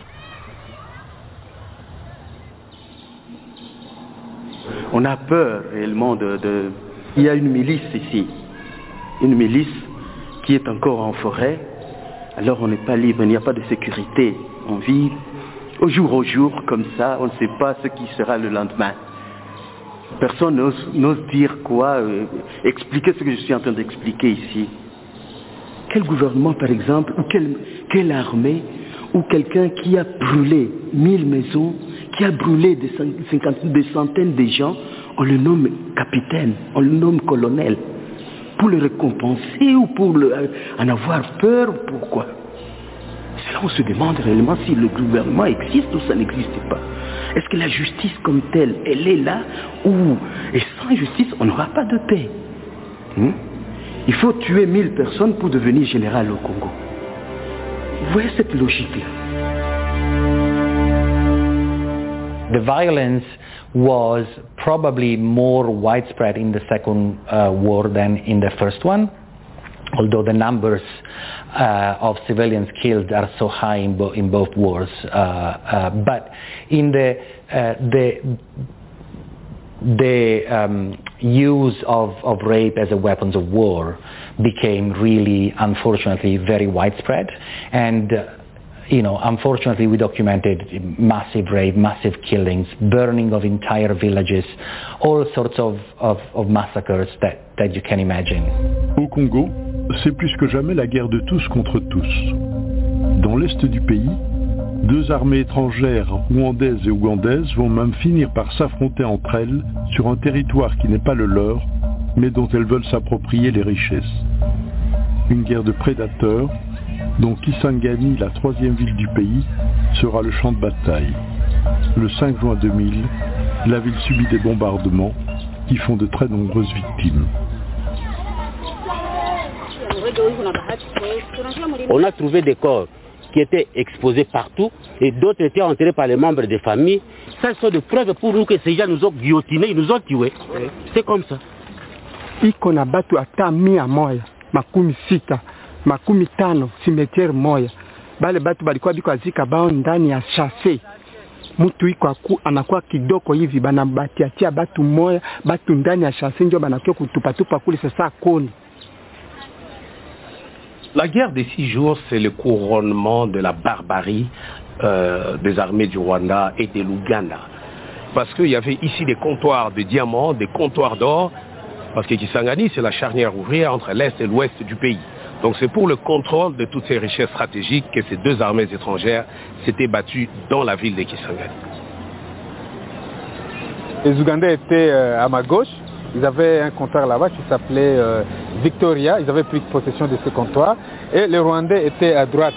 On a peur réellement de, Il y a une milice ici, une milice qui est encore en forêt, alors on n'est pas libre, il n'y a pas de sécurité. On vit au jour au jour comme ça, on ne sait pas ce qui sera le lendemain. Personne n'ose dire quoi, euh, expliquer ce que je suis en train d'expliquer ici. Quel gouvernement, par exemple, ou quelle, armée, ou quelqu'un qui a brûlé mille maisons, qui a brûlé des, centaines de gens, on le nomme capitaine, on le nomme colonel, pour le récompenser ou pour le, en avoir peur, pourquoi? C'est là où on se demande réellement si le gouvernement existe ou ça n'existe pas. Est-ce que la justice comme telle, elle est là ou et sans justice, on n'aura pas de paix? Hmm? Il faut tuer 1000 personnes pour devenir général au Congo. Vous voyez cette logique-là? The violence was probably more widespread in the second uh, war than in the although the numbers uh, of civilians killed are so high in, bo in both wars. Uh, but in the, the the um, use of, of rape as a weapons of war became really, unfortunately, very widespread. And uh, you know, unfortunately, we documented massive rape, massive killings, burning of entire villages, all sorts of, of, of massacres that, that you can imagine. Congo, c'est plus que jamais la guerre de tous contre tous. Dans l'est du pays, deux armées étrangères, rwandaises et ougandaises, vont même finir par s'affronter entre elles sur un territoire qui n'est pas le leur, mais dont elles veulent s'approprier les richesses. Une guerre de prédateurs dont Kisangani, la troisième ville du pays, sera le champ de bataille. Le 5 juin 2000, la ville subit des bombardements qui font de très nombreuses victimes. On a trouvé des corps qui étaient exposés partout et d'autres étaient enterrés par les membres des familles. Ça, sont des preuves pour nous que ces gens nous ont guillotinés, ils nous ont tués. C'est comme ça. iko na hata mia moya makumi sita makumi tano simetiere moya bale batu balikuwa biko azika bao ndani ya shase mtu iko aku, anakuwa kidogo hivi banabatiatia batu moya batu ndani ya shase njo banakia kutupatupa kule sasa koni La guerre des six jours, c'est le couronnement de la barbarie euh, des armées du Rwanda et de l'Ouganda. Parce qu'il y avait ici des comptoirs de diamants, des comptoirs d'or, parce que Kisangani, c'est la charnière ouvrière entre l'Est et l'Ouest du pays. Donc c'est pour le contrôle de toutes ces richesses stratégiques que ces deux armées étrangères s'étaient battues dans la ville de Kisangani. Les Ougandais étaient euh, à ma gauche. Ils avaient un comptoir là-bas qui s'appelait euh, Victoria. Ils avaient pris possession de ce comptoir. Et les Rwandais étaient à droite.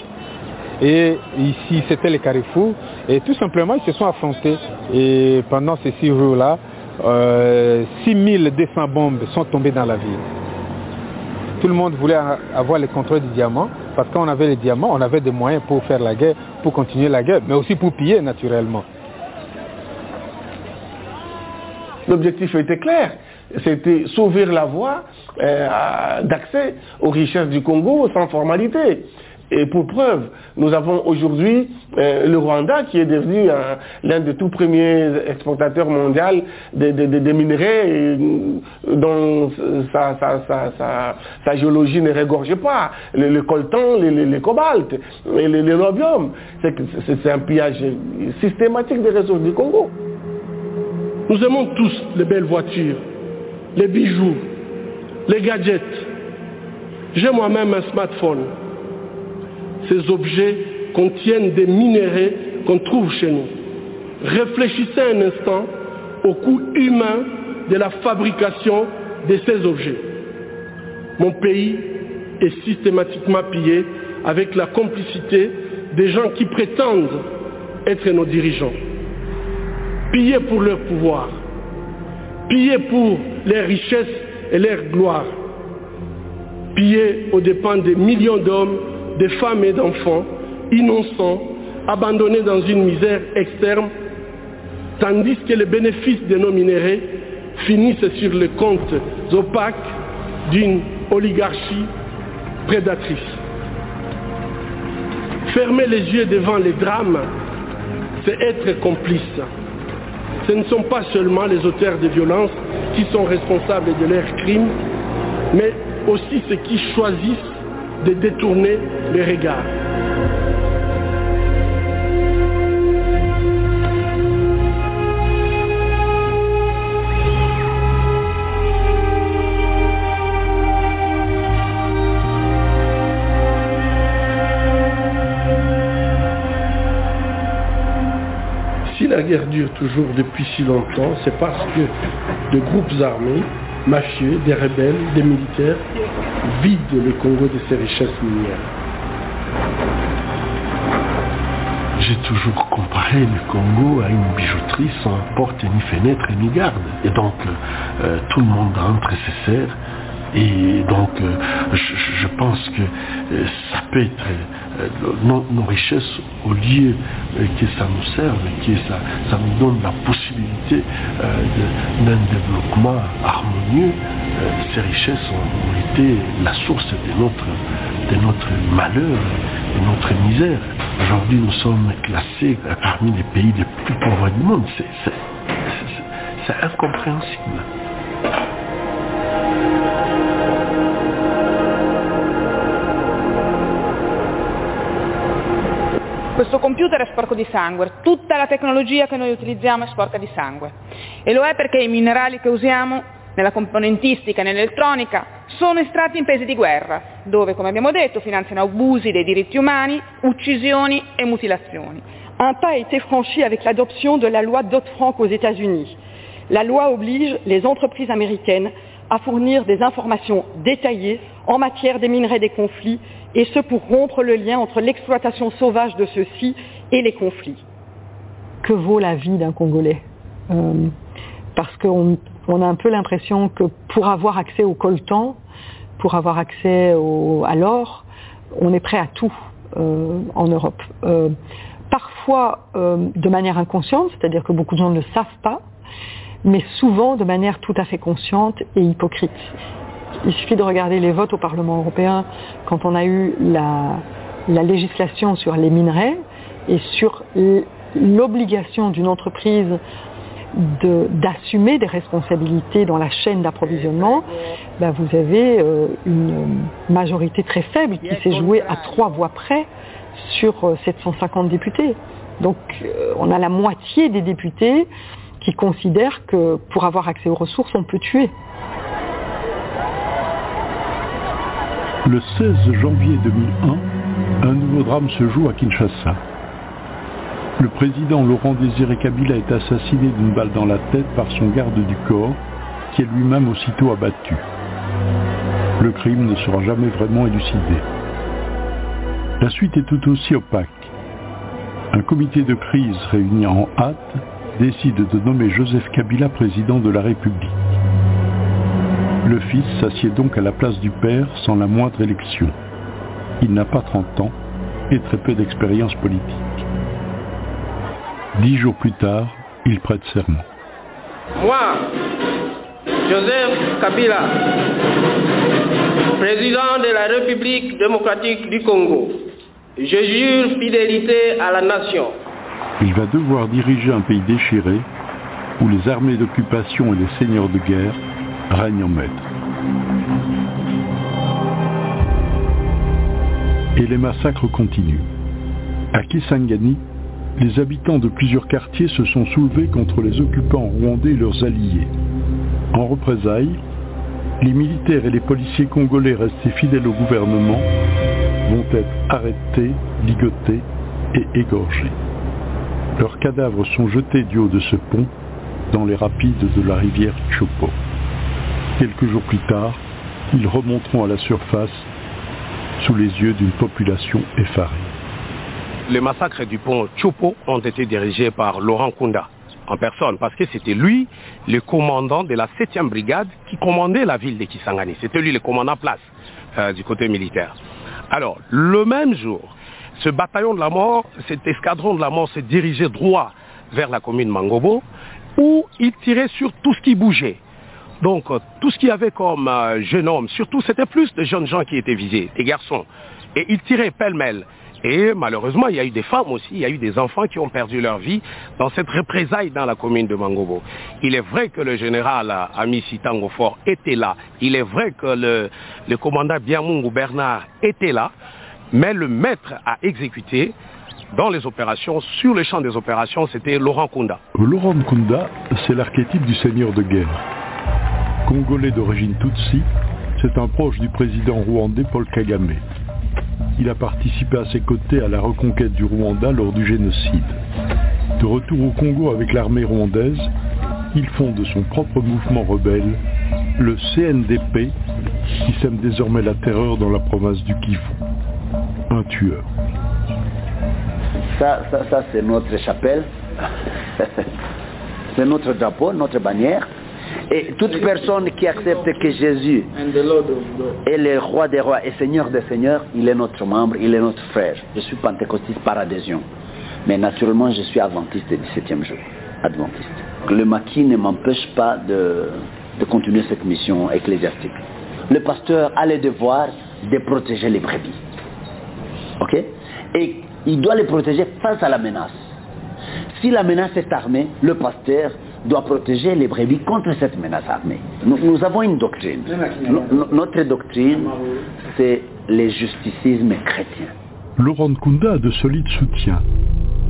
Et ici, c'était le carrefour. Et tout simplement, ils se sont affrontés. Et pendant ces six jours-là, euh, 6200 bombes sont tombées dans la ville. Tout le monde voulait avoir le contrôle du diamant. Parce qu'on avait les diamants, on avait des moyens pour faire la guerre, pour continuer la guerre, mais aussi pour piller naturellement. L'objectif était clair. C'était s'ouvrir la voie euh, d'accès aux richesses du Congo sans formalité. Et pour preuve, nous avons aujourd'hui euh, le Rwanda qui est devenu euh, l'un des tout premiers exportateurs mondiaux des de, minerais dont sa, géologie ne regorge pas. Le, coltan, le, cobalt et le. C'est un pillage systématique des ressources du Congo. Nous aimons tous les belles voitures, les bijoux, les gadgets. J'ai moi-même un smartphone. Ces objets contiennent des minéraux qu'on trouve chez nous. Réfléchissez un instant au coût humain de la fabrication de ces objets. Mon pays est systématiquement pillé avec la complicité des gens qui prétendent être nos dirigeants. Pillés pour leur pouvoir, pillés pour leurs richesses et leur gloire, pillés aux dépens des millions d'hommes des femmes et d'enfants innocents, abandonnés dans une misère externe, tandis que les bénéfices de nos minéraux finissent sur les comptes opaques d'une oligarchie prédatrice. Fermer les yeux devant les drames, c'est être complice. Ce ne sont pas seulement les auteurs de violences qui sont responsables de leurs crimes, mais aussi ceux qui choisissent de détourner les regards. La guerre dure toujours depuis si longtemps, c'est parce que de groupes armés mafieux, des rebelles, des militaires, vident le Congo de ses richesses minières. J'ai toujours comparé le Congo à une bijouterie sans porte ni fenêtre ni garde. Et donc, euh, tout le monde entre et se. Et donc, euh, je, pense que euh, ça peut être nos, nos, richesses, au lieu que ça nous serve, que ça, ça nous donne la possibilité d'un développement harmonieux, ces richesses ont, ont, été la source de notre, de notre malheur, de notre misère. Aujourd'hui, nous sommes classés parmi les pays les plus pauvres du monde. C'est incompréhensible. Nostro computer è sporco di sangue, tutta la tecnologia che noi utilizziamo è sporca di sangue. E lo è perché i minerali che usiamo nella componentistica e nell'elettronica sono estratti in paesi di guerra, dove, come abbiamo detto, finanziano abusi dei diritti umani, uccisioni e mutilazioni. Un pas a été franchi avec l'adoption de la loi Dodd-Frank aux États-Unis. La loi oblige les entreprises américaines à fournir des informations détaillées en matière des minerais des conflits, et ce pour rompre le lien entre l'exploitation sauvage de ceux-ci et les conflits. Que vaut la vie d'un Congolais Euh, Parce qu'on on a un peu l'impression que pour avoir accès au coltan, pour avoir accès à l'or, on est prêt à tout euh, en Europe. Euh, parfois de manière inconsciente, c'est-à-dire que beaucoup de gens ne le savent pas, mais souvent de manière tout à fait consciente et hypocrite. Il suffit de regarder les votes au Parlement européen quand on a eu la, la législation sur les minerais et sur l'obligation d'une entreprise d'assumer des responsabilités dans la chaîne d'approvisionnement, ben, vous avez euh, une majorité très faible qui s'est jouée à trois voix près sur euh, 750 députés. Donc euh, on a la moitié des députés qui considèrent que pour avoir accès aux ressources, on peut tuer. Le 16 janvier 2001, un nouveau drame se joue à Kinshasa. Le président Laurent Désiré Kabila est assassiné d'une balle dans la tête par son garde du corps, qui est lui-même aussitôt abattu. Le crime ne sera jamais vraiment élucidé. La suite est tout aussi opaque. Un comité de crise réuni en hâte décide de nommer Joseph Kabila président de la République. Le fils s'assied donc à la place du père sans la moindre élection. Il n'a pas 30 ans et très peu d'expérience politique. Dix jours plus tard, il prête serment. Moi, Joseph Kabila, président de la République démocratique du Congo, je jure fidélité à la nation. Il va devoir diriger un pays déchiré où les armées d'occupation et les seigneurs de guerre règnent en maître. Et les massacres continuent. À Kisangani, les habitants de plusieurs quartiers se sont soulevés contre les occupants rwandais et leurs alliés. En représailles, les militaires et les policiers congolais restés fidèles au gouvernement vont être arrêtés, ligotés et égorgés. Leurs cadavres sont jetés du haut de ce pont dans les rapides de la rivière Chopo. Quelques jours plus tard, ils remonteront à la surface sous les yeux d'une population effarée. Les massacres du pont Chopo ont été dirigés par Laurent Kunda en personne, parce que c'était lui le commandant de la 7e brigade qui commandait la ville de Kisangani. C'était lui le commandant place euh, du côté militaire. Alors, le même jour, ce bataillon de la mort, cet escadron de la mort s'est dirigé droit vers la commune Mangobo, où il tirait sur tout ce qui bougeait. Donc, euh, tout ce qu'il y avait comme euh, jeune homme, surtout, c'était plus de jeunes gens qui étaient visés, des garçons. Et il tirait pêle-mêle. Et malheureusement, il y a eu des femmes aussi, il y a eu des enfants qui ont perdu leur vie dans cette représaille dans la commune de Mangobo. Il est vrai que le général euh, Amici Tango Fort était là. Il est vrai que le, commandant Biamungu Bernard était là. Mais le maître à exécuter dans les opérations, sur le champ des opérations, c'était Laurent Kunda. Laurent Nkunda, c'est l'archétype du seigneur de guerre. Congolais d'origine Tutsi, c'est un proche du président rwandais Paul Kagame. Il a participé à ses côtés à la reconquête du Rwanda lors du génocide. De retour au Congo avec l'armée rwandaise, il fonde son propre mouvement rebelle, le CNDP, qui sème désormais la terreur dans la province du Kivu. Un tueur. Ça, c'est notre chapelle. c'est notre drapeau, notre bannière. Et toute personne qui accepte que Jésus est le roi des rois et seigneur des seigneurs, il est notre membre, il est notre frère. Je suis pentecôtiste par adhésion. Mais naturellement, je suis adventiste du 17e jour. Adventiste. Le maquis ne m'empêche pas de, de continuer cette mission ecclésiastique. Le pasteur a le devoir de protéger les brebis. Ok? Et il doit les protéger face à la menace. Si la menace est armée, le pasteur doit protéger les brebis contre cette menace armée. Nous, nous avons une doctrine. No- no- notre doctrine, c'est le justicisme chrétien. Laurent Nkunda a de solides soutiens,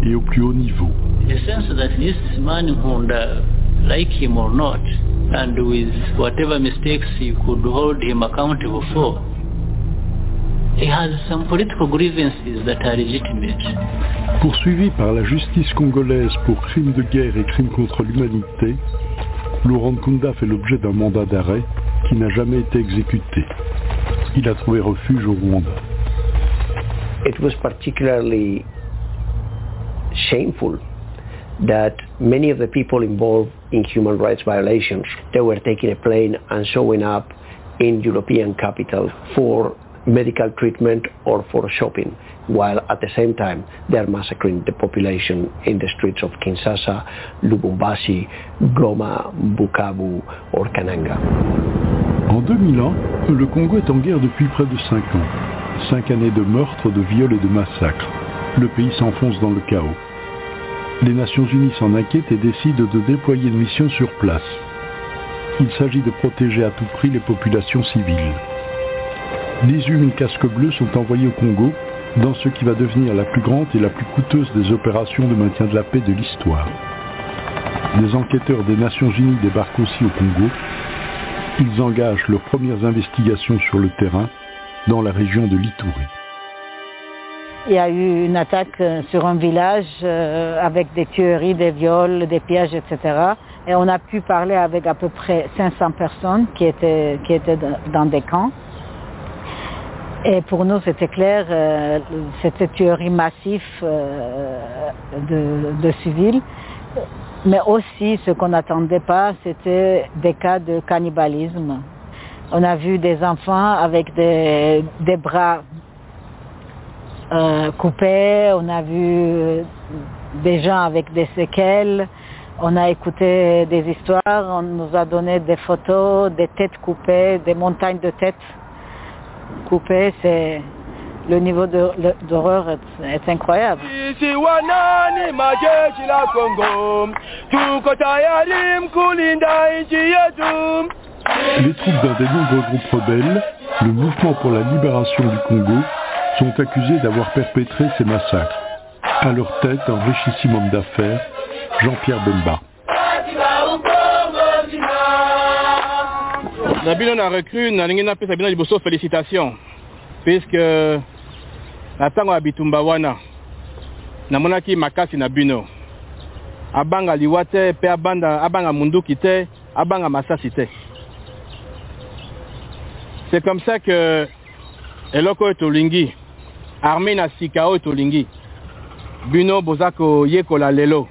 et au plus haut niveau. The sense that this man Nkunda, like him or not, and with whatever mistakes you could hold him accountable for, he has some political grievances that are legitimate. Poursuivi par la justice congolaise pour crimes de guerre et crimes contre l'humanité, Laurent Nkunda fait l'objet d'un mandat d'arrêt qui n'a jamais été exécuté. Il a trouvé refuge au Rwanda. It was particularly shameful that many of the people involved in human rights violations, they were taking a plane and showing up in European capitals for medical treatment or for shopping, while at the same time they are massacring the population in the streets of or Kananga. En 2001, le Congo est en guerre depuis près de 5 ans. 5 années de meurtres, de viols et de massacres. Le pays s'enfonce dans le chaos. Les Nations Unies s'en inquiètent et décident de déployer une mission sur place. Il s'agit de protéger à tout prix les populations civiles. 18 000 casques bleus sont envoyés au Congo dans ce qui va devenir la plus grande et la plus coûteuse des opérations de maintien de la paix de l'histoire. Des enquêteurs des Nations Unies débarquent aussi au Congo. Ils engagent leurs premières investigations sur le terrain dans la région de l'Itourie. Il y a eu une attaque sur un village euh, avec des tueries, des viols, des pièges, etc. Et on a pu parler avec à peu près 500 personnes qui étaient, qui étaient dans des camps. Et pour nous, c'était clair, euh, c'était tuerie massive euh, de, civils. Mais aussi, ce qu'on n'attendait pas, c'était des cas de cannibalisme. On a vu des enfants avec des, des bras euh, coupés, on a vu des gens avec des séquelles, on a écouté des histoires, on nous a donné des photos, des têtes coupées, des montagnes de têtes coupées. C'est le niveau d'horreur est, est, incroyable. Les troupes d'un des nombreux groupes rebelles, le Mouvement pour la libération du Congo, sont accusés d'avoir perpétré ces massacres. À leur tête, un richissime homme d'affaires, Jean-Pierre Bemba. Na bino na recrue nalingi napesa bino liboso félicitation. Puisque na ntango ya bitumba wana namonaki makasi na bino. Abanga liwa te mpe abanda abanga munduki te abanga masasi te. C'est comme ça que eloko oyo tolingi armée na sika oyo tolingi bino boza koyekola lelo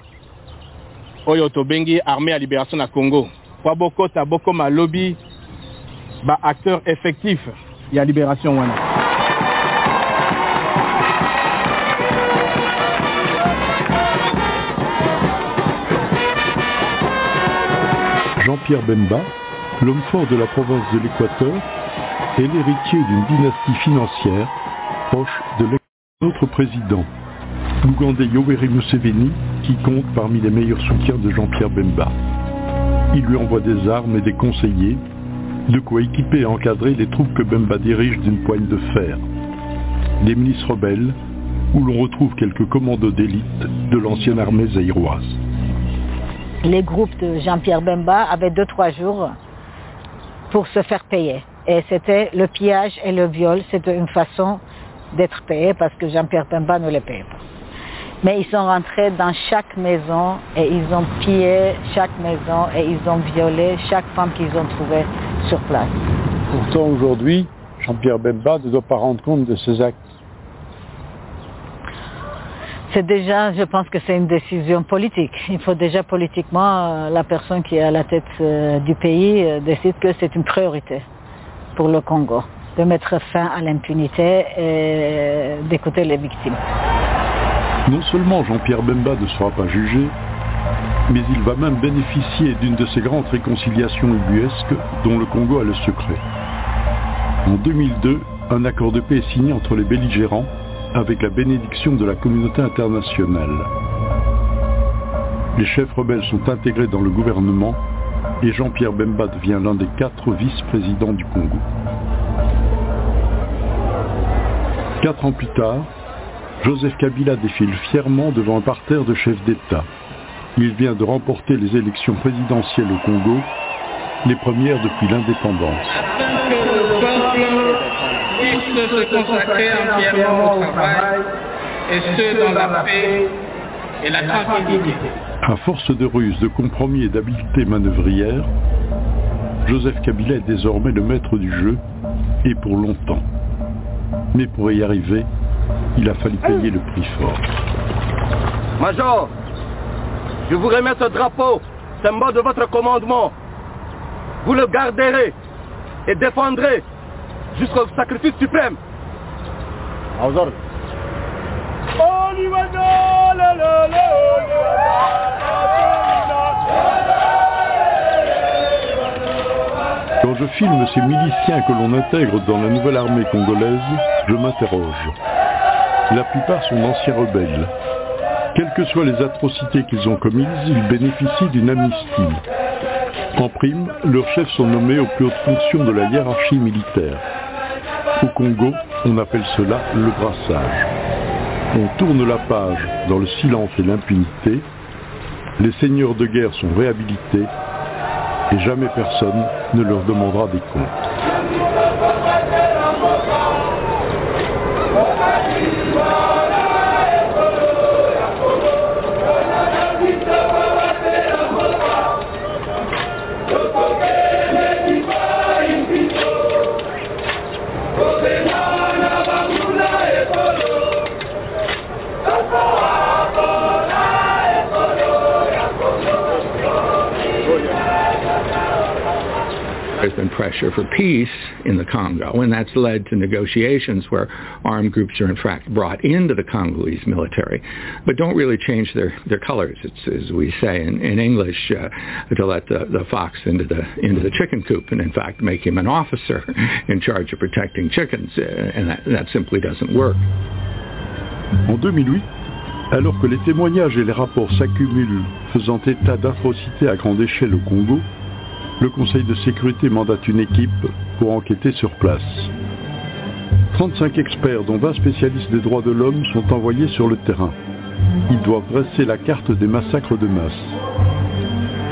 oyo tobengi armée ya libération na congo. Mpo bokota bokoma lobi baacteur effectif ya libération wana Jean-Pierre Bemba, l'homme fort de la province de l'Équateur, est l'héritier d'une dynastie financière proche de notre président, l'Ougandais Yoweri Museveni, qui compte parmi les meilleurs soutiens de Jean-Pierre Bemba. Il lui envoie des armes et des conseillers, de quoi équiper et encadrer les troupes que Bemba dirige d'une poigne de fer. Des milices rebelles, où l'on retrouve quelques commandos d'élite de l'ancienne armée zaïroise. Les groupes de Jean-Pierre Bemba avaient deux, trois jours pour se faire payer. Et c'était le pillage et le viol, c'était une façon d'être payé parce que Jean-Pierre Bemba ne les payait pas. Mais ils sont rentrés dans chaque maison et ils ont pillé chaque maison et ils ont violé chaque femme qu'ils ont trouvée sur place. Pourtant aujourd'hui, Jean-Pierre Bemba ne doit pas rendre compte de ses actes. C'est déjà, je pense que c'est une décision politique. Il faut déjà politiquement, la personne qui est à la tête du pays décide que c'est une priorité pour le Congo, de mettre fin à l'impunité et d'écouter les victimes. Non seulement Jean-Pierre Bemba ne sera pas jugé, mais il va même bénéficier d'une de ces grandes réconciliations ubuesques dont le Congo a le secret. En 2002, un accord de paix est signé entre les belligérants avec la bénédiction de la communauté internationale. Les chefs rebelles sont intégrés dans le gouvernement et Jean-Pierre Bemba devient l'un des quatre vice-présidents du Congo. Quatre ans plus tard, Joseph Kabila défile fièrement devant un parterre de chefs d'État. Il vient de remporter les élections présidentielles au Congo, les premières depuis l'indépendance. Que et ce dans la paix et la tranquillité. À force de ruse, de compromis et d'habileté manœuvrière, Joseph Kabila est désormais le maître du jeu, et pour longtemps. Mais pour y arriver, il a fallu payer le prix fort. Major, je vous remets ce drapeau, symbole de votre commandement. Vous le garderez et défendrez jusqu'au sacrifice suprême. Aux ordres. Quand je filme ces miliciens que l'on intègre dans la nouvelle armée congolaise, je m'interroge. La plupart sont d'anciens rebelles. Quelles que soient les atrocités qu'ils ont commises, ils bénéficient d'une amnistie. En prime, leurs chefs sont nommés aux plus hautes fonctions de la hiérarchie militaire. Au Congo, on appelle cela le brassage. On tourne la page dans le silence et l'impunité. Les seigneurs de guerre sont réhabilités et jamais personne ne leur demandera des comptes. There's been pressure for peace in the Congo, and that's led to negotiations where armed groups are in fact brought into the Congolese military, but don't really change their, their colors. It's, as we say in, in English, uh, to let the, the fox into the, into the chicken coop and in fact make him an officer in charge of protecting chickens, uh, and that, that simply doesn't work. En 2008, alors que les témoignages et les rapports s'accumulent faisant état d'atrocités à grande échelle au Congo, le Conseil de sécurité mandate une équipe pour enquêter sur place. 35 experts, dont 20 spécialistes des droits de l'homme, sont envoyés sur le terrain. Ils doivent dresser la carte des massacres de masse.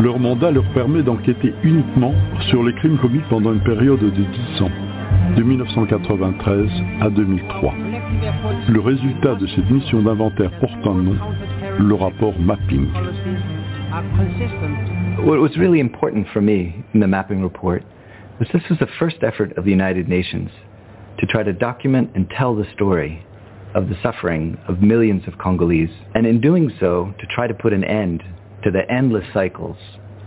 Leur mandat leur permet d'enquêter uniquement sur les crimes commis pendant une période de 10 ans, de 1993 à 2003. Le résultat de cette mission d'inventaire porte un nom, le rapport Mapping. What was really important for me in the mapping report was this was the first effort of the United Nations to try to document and tell the story of the suffering of millions of Congolese, and in doing so, to try to put an end to the endless cycles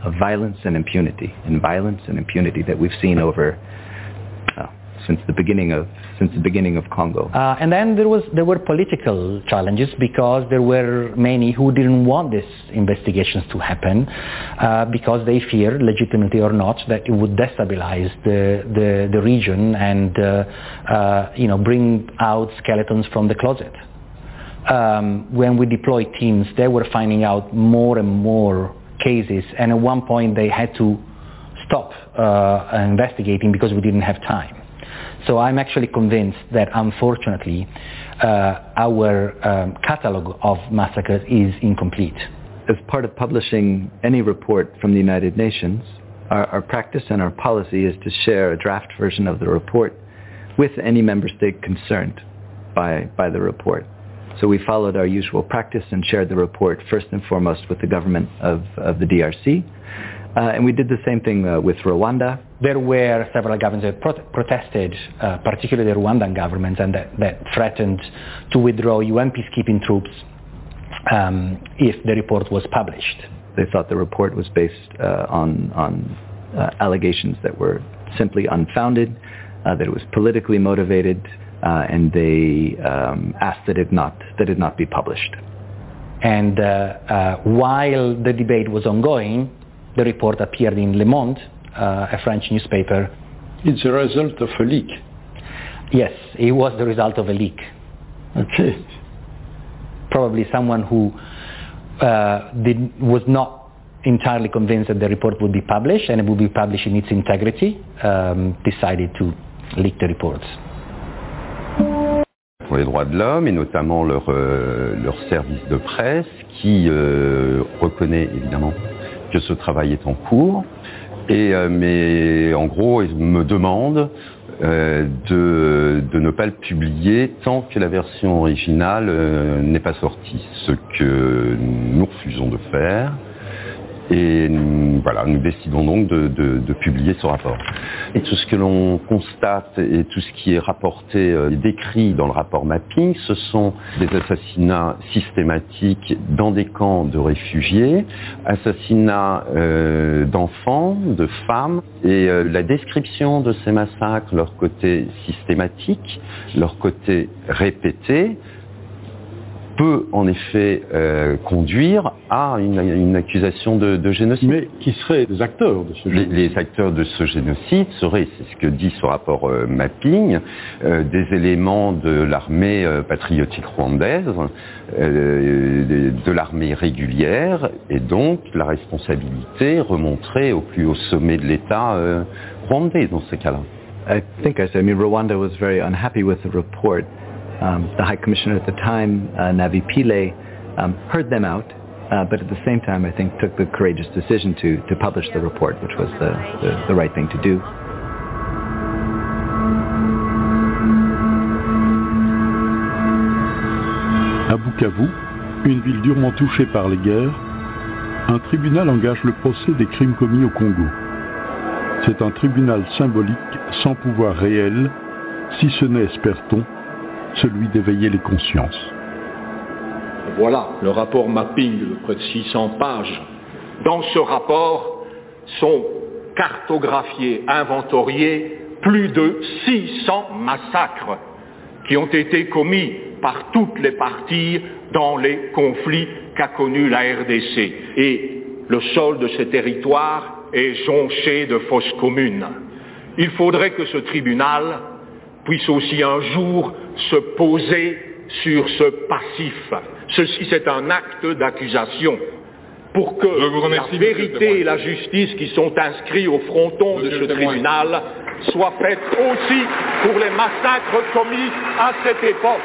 of violence and impunity, and violence and impunity that we've seen over since the beginning of since the beginning of Congo. Uh, and then there was there were political challenges because there were many who didn't want these investigations to happen uh, because they feared, legitimately or not, that it would destabilize the the, the region and uh, uh, you know bring out skeletons from the closet. Um, when we deployed teams, they were finding out more and more cases, and at one point they had to stop uh, investigating because we didn't have time. So I'm actually convinced that unfortunately uh, our um, catalog of massacres is incomplete. As part of publishing any report from the United Nations, our, our practice and our policy is to share a draft version of the report with any member state concerned by, by the report. So we followed our usual practice and shared the report first and foremost with the government of, of the DRC. Uh, and we did the same thing uh, with Rwanda. There were several governments that pro- protested, uh, particularly the Rwandan government, and that, that, threatened to withdraw UN peacekeeping troops um, if the report was published. They thought the report was based on, on allegations that were simply unfounded, that it was politically motivated, and they um, asked that it not that it not be published. And while the debate was ongoing, the report appeared in Le Monde, uh, a French newspaper. It's a result of a leak. Yes, it was the result of a leak. Okay. Probably someone who uh, did, was not entirely convinced that the report would be published and it would be published in its integrity, um, decided to leak the reports. pour les droits de l'homme et notamment leur, euh, leur service de presse qui euh, reconnaît évidemment que ce travail est en cours. Et, euh, mais en gros, ils me demandent euh, de, ne pas le publier tant que la version originale euh, n'est pas sortie, ce que nous refusons de faire. Et voilà, nous décidons donc de, publier ce rapport. Et tout ce que l'on constate et tout ce qui est rapporté et décrit dans le rapport mapping, ce sont des assassinats systématiques dans des camps de réfugiés, assassinats euh, d'enfants, de femmes, et euh, la description de ces massacres, leur côté systématique, leur côté répété, peut en effet euh, conduire à une, une accusation de, de, génocide. Mais qui seraient les acteurs de ce génocide les, les, acteurs de ce génocide seraient, c'est ce que dit ce rapport euh, mapping, euh, des éléments de l'armée euh, patriotique rwandaise, euh, de, de l'armée régulière, et donc la responsabilité remonterait au plus haut sommet de l'État euh, rwandais dans ces cas-là. I think I said, I mean, Rwanda was very unhappy with the report. Um, the High Commissioner at the time, uh, Navi Pillay, um, heard them out, uh, but at the same time, I think took the courageous decision to, to publish the report, which was the, the, the right thing to do. À Bukavu, une ville durement touchée par les guerres, un tribunal engage le procès des crimes commis au Congo. C'est un tribunal symbolique sans pouvoir réel, si ce n'est, espère-t-on, celui d'éveiller les consciences. Voilà le rapport mapping de près de 600 pages. Dans ce rapport sont cartographiés, inventoriés plus de 600 massacres qui ont été commis par toutes les parties dans les conflits qu'a connus la RDC. Et le sol de ces territoires est jonché de fosses communes. Il faudrait que ce tribunal puisse aussi un jour se poser sur ce passif. Ceci, c'est un acte d'accusation pour que remercie, la vérité et la justice qui sont inscrits au fronton Monsieur de ce tribunal soient faites aussi pour les massacres commis à cette époque.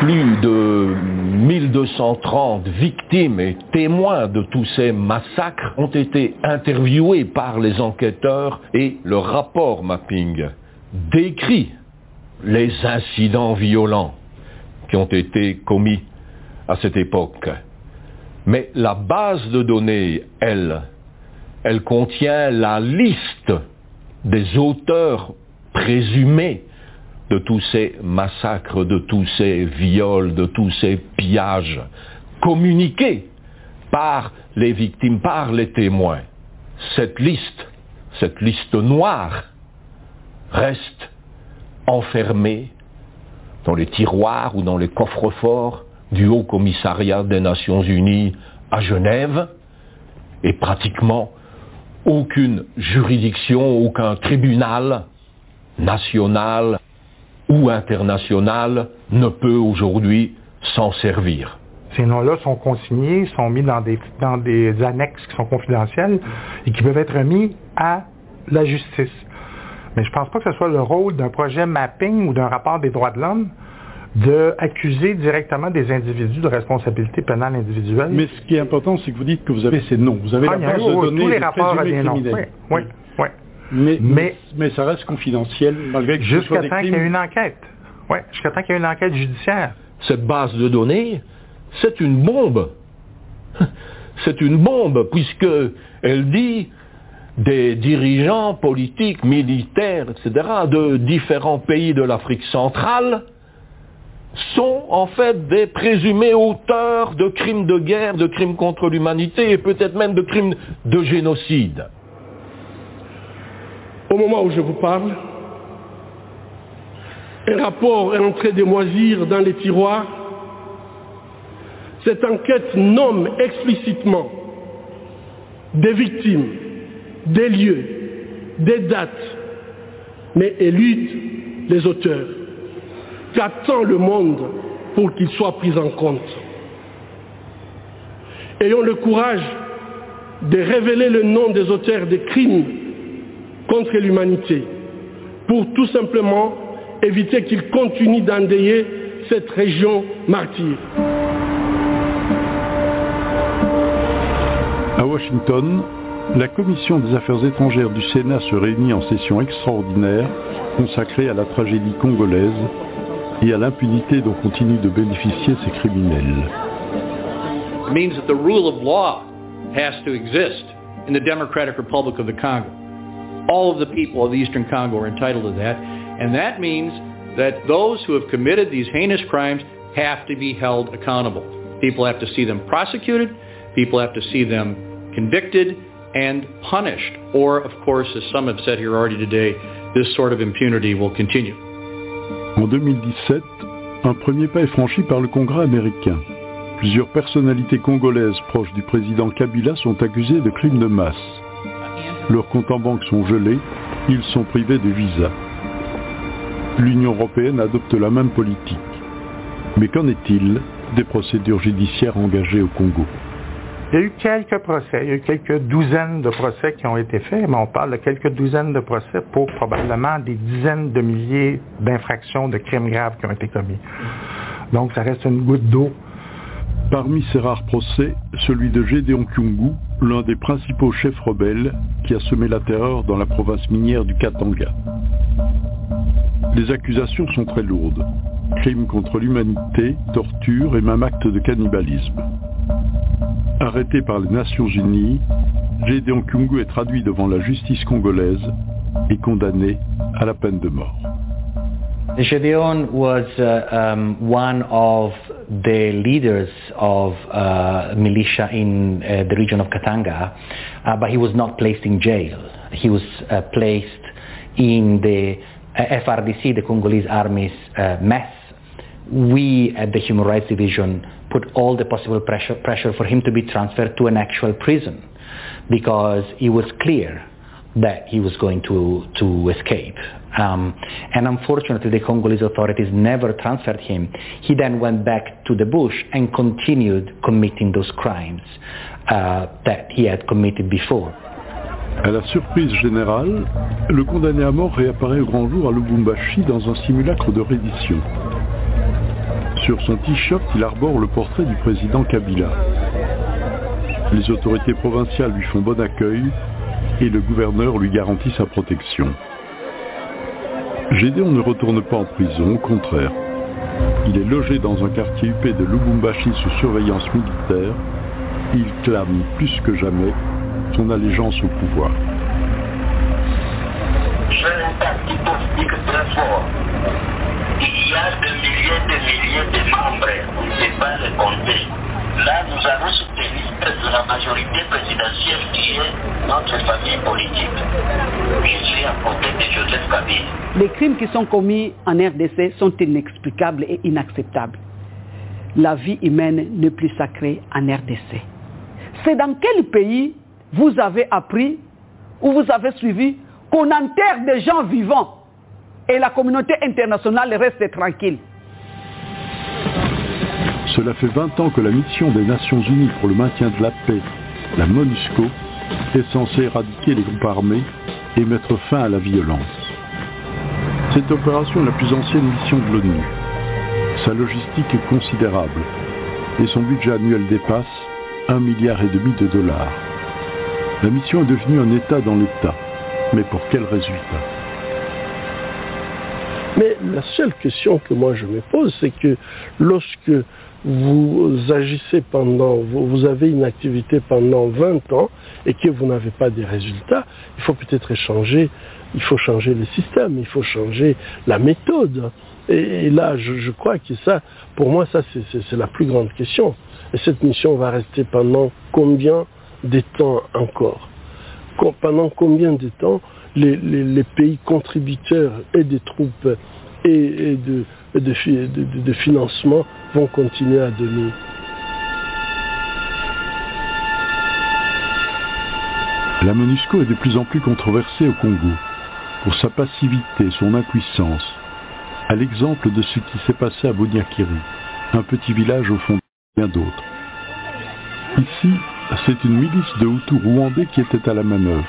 Plus de 1230 victimes et témoins de tous ces massacres ont été interviewés par les enquêteurs et le rapport mapping décrit les incidents violents qui ont été commis à cette époque. Mais la base de données, elle, elle contient la liste des auteurs présumés de tous ces massacres, de tous ces viols, de tous ces pillages, communiqués par les victimes, par les témoins. Cette liste, cette liste noire, reste enfermée dans les tiroirs ou dans les coffres-forts du Haut Commissariat des Nations Unies à Genève, et pratiquement aucune juridiction, aucun tribunal national ou international ne peut aujourd'hui s'en servir. Ces noms-là sont consignés, sont mis dans des, dans des annexes qui sont confidentielles et qui peuvent être mis à la justice. Mais je ne pense pas que ce soit le rôle d'un projet mapping ou d'un rapport des droits de l'homme d'accuser directement des individus de responsabilité pénale individuelle. Mais ce qui est important, c'est que vous dites que vous avez ces noms. Vous avez Ah, la base oui, de oui, données tous les des rapports présumés à des noms. criminels. Oui, oui, oui. Mais, Mais- mais ça reste confidentiel, malgré que ce soit Jusqu'à temps qu'il y ait une enquête. Oui, jusqu'à temps qu'il y ait une enquête judiciaire. Cette base de données, c'est une bombe. C'est une bombe puisque elle dit des dirigeants politiques, militaires, etc., de différents pays de l'Afrique centrale sont en fait des présumés auteurs de crimes de guerre, de crimes contre l'humanité et peut-être même de crimes de génocide. Au moment où je vous parle, un rapport est en de moisir dans les tiroirs. Cette enquête nomme explicitement des victimes, des lieux, des dates, mais élude les auteurs. Qu'attend le monde pour qu'ils soient pris en compte Ayons le courage de révéler le nom des auteurs des crimes contre l'humanité, pour tout simplement éviter qu'il continue d'endayer cette région martyre. À Washington, la Commission des affaires étrangères du Sénat se réunit en session extraordinaire consacrée à la tragédie congolaise et à l'impunité dont continuent de bénéficier ces criminels. It means that the rule of law has to exist in the Democratic Republic of the Congo. All of the people of the Eastern Congo are entitled to that, and that means that those who have committed these heinous crimes have to be held accountable. People have to see them prosecuted, people have to see them convicted and punished, or of course, as some have said here already today, this sort of impunity will continue. En 2017, un premier pas est franchi par le Congrès américain. Plusieurs personnalités congolaises proches du président Kabila sont accusées de crimes de masse. Leurs comptes en banque sont gelés, ils sont privés de visa. L'Union européenne adopte la même politique. Mais qu'en est-il des procédures judiciaires engagées au Congo? Il y a eu quelques procès, il y a eu quelques douzaines de procès qui ont été faits, mais on parle de quelques douzaines de procès pour probablement des dizaines de milliers d'infractions, de crimes graves qui ont été commis. Donc ça reste une goutte d'eau Parmi ces rares procès, celui de Gédéon Kyungu, l'un des principaux chefs rebelles qui a semé la terreur dans la province minière du Katanga. Les accusations sont très lourdes. Crimes contre l'humanité, torture et même actes de cannibalisme. Arrêté par les Nations Unies, Gédéon Kyungu est traduit devant la justice congolaise et condamné à la peine de mort. The leaders of uh, militia in uh, the region of Katanga, uh, but he was not placed in jail. He was uh, placed in the uh, FRDC, the Congolese Army's mess. We at the Human Rights Division put all the possible pressure, pressure for him to be transferred to an actual prison because it was clear that he was going to, to escape. Um, and unfortunately, the Congolese authorities never transferred him. He then went back to the bush and continued committing those crimes uh, that he had committed before. À la surprise générale, le condamné à mort réapparaît au grand jour à Lubumbashi dans un simulacre de reddition. Sur son t-shirt, il arbore le portrait du président Kabila. Les autorités provinciales lui font bon accueil et le gouverneur lui garantit sa protection. Gédéon ne retourne pas en prison, au contraire. Il est logé dans un quartier huppé de Lubumbashi sous surveillance militaire. Il clame plus que jamais son allégeance au pouvoir. Il y a des milliers de milliers de membres, peut pas les compter. Là, nous allons soutenir la majorité présidentielle qui est notre famille politique. Je suis à côté de Joseph Kabila. Les crimes qui sont commis en RDC sont inexplicables et inacceptables. La vie humaine n'est plus sacrée en RDC. C'est dans quel pays vous avez appris ou vous avez suivi qu'on enterre des gens vivants et la communauté internationale reste tranquille cela fait 20 ans que la mission des Nations Unies pour le maintien de la paix, la MONUSCO, est censée éradiquer les groupes armés et mettre fin à la violence. Cette opération est la plus ancienne mission de l'ONU. Sa logistique est considérable et son budget annuel dépasse un milliard et demi de dollars. La mission est devenue un État dans l'État. Mais pour quel résultat? Mais la seule question que moi je me pose, c'est que lorsque vous agissez pendant, vous, avez une activité pendant 20 ans et que vous n'avez pas des résultats, il faut peut-être changer, il faut changer le système, il faut changer la méthode. Et, là, je, crois que ça, pour moi, ça, c'est la plus grande question. Et cette mission va rester pendant combien de temps encore? Pendant combien de temps les, pays contributeurs et des troupes et, de, financement vont continuer à donner. La MONUSCO est de plus en plus controversée au Congo pour sa passivité, son impuissance, à l'exemple de ce qui s'est passé à Bonyakiri, un petit village au fond de bien d'autres. Ici, c'est une milice de Hutus rwandais qui était à la manœuvre,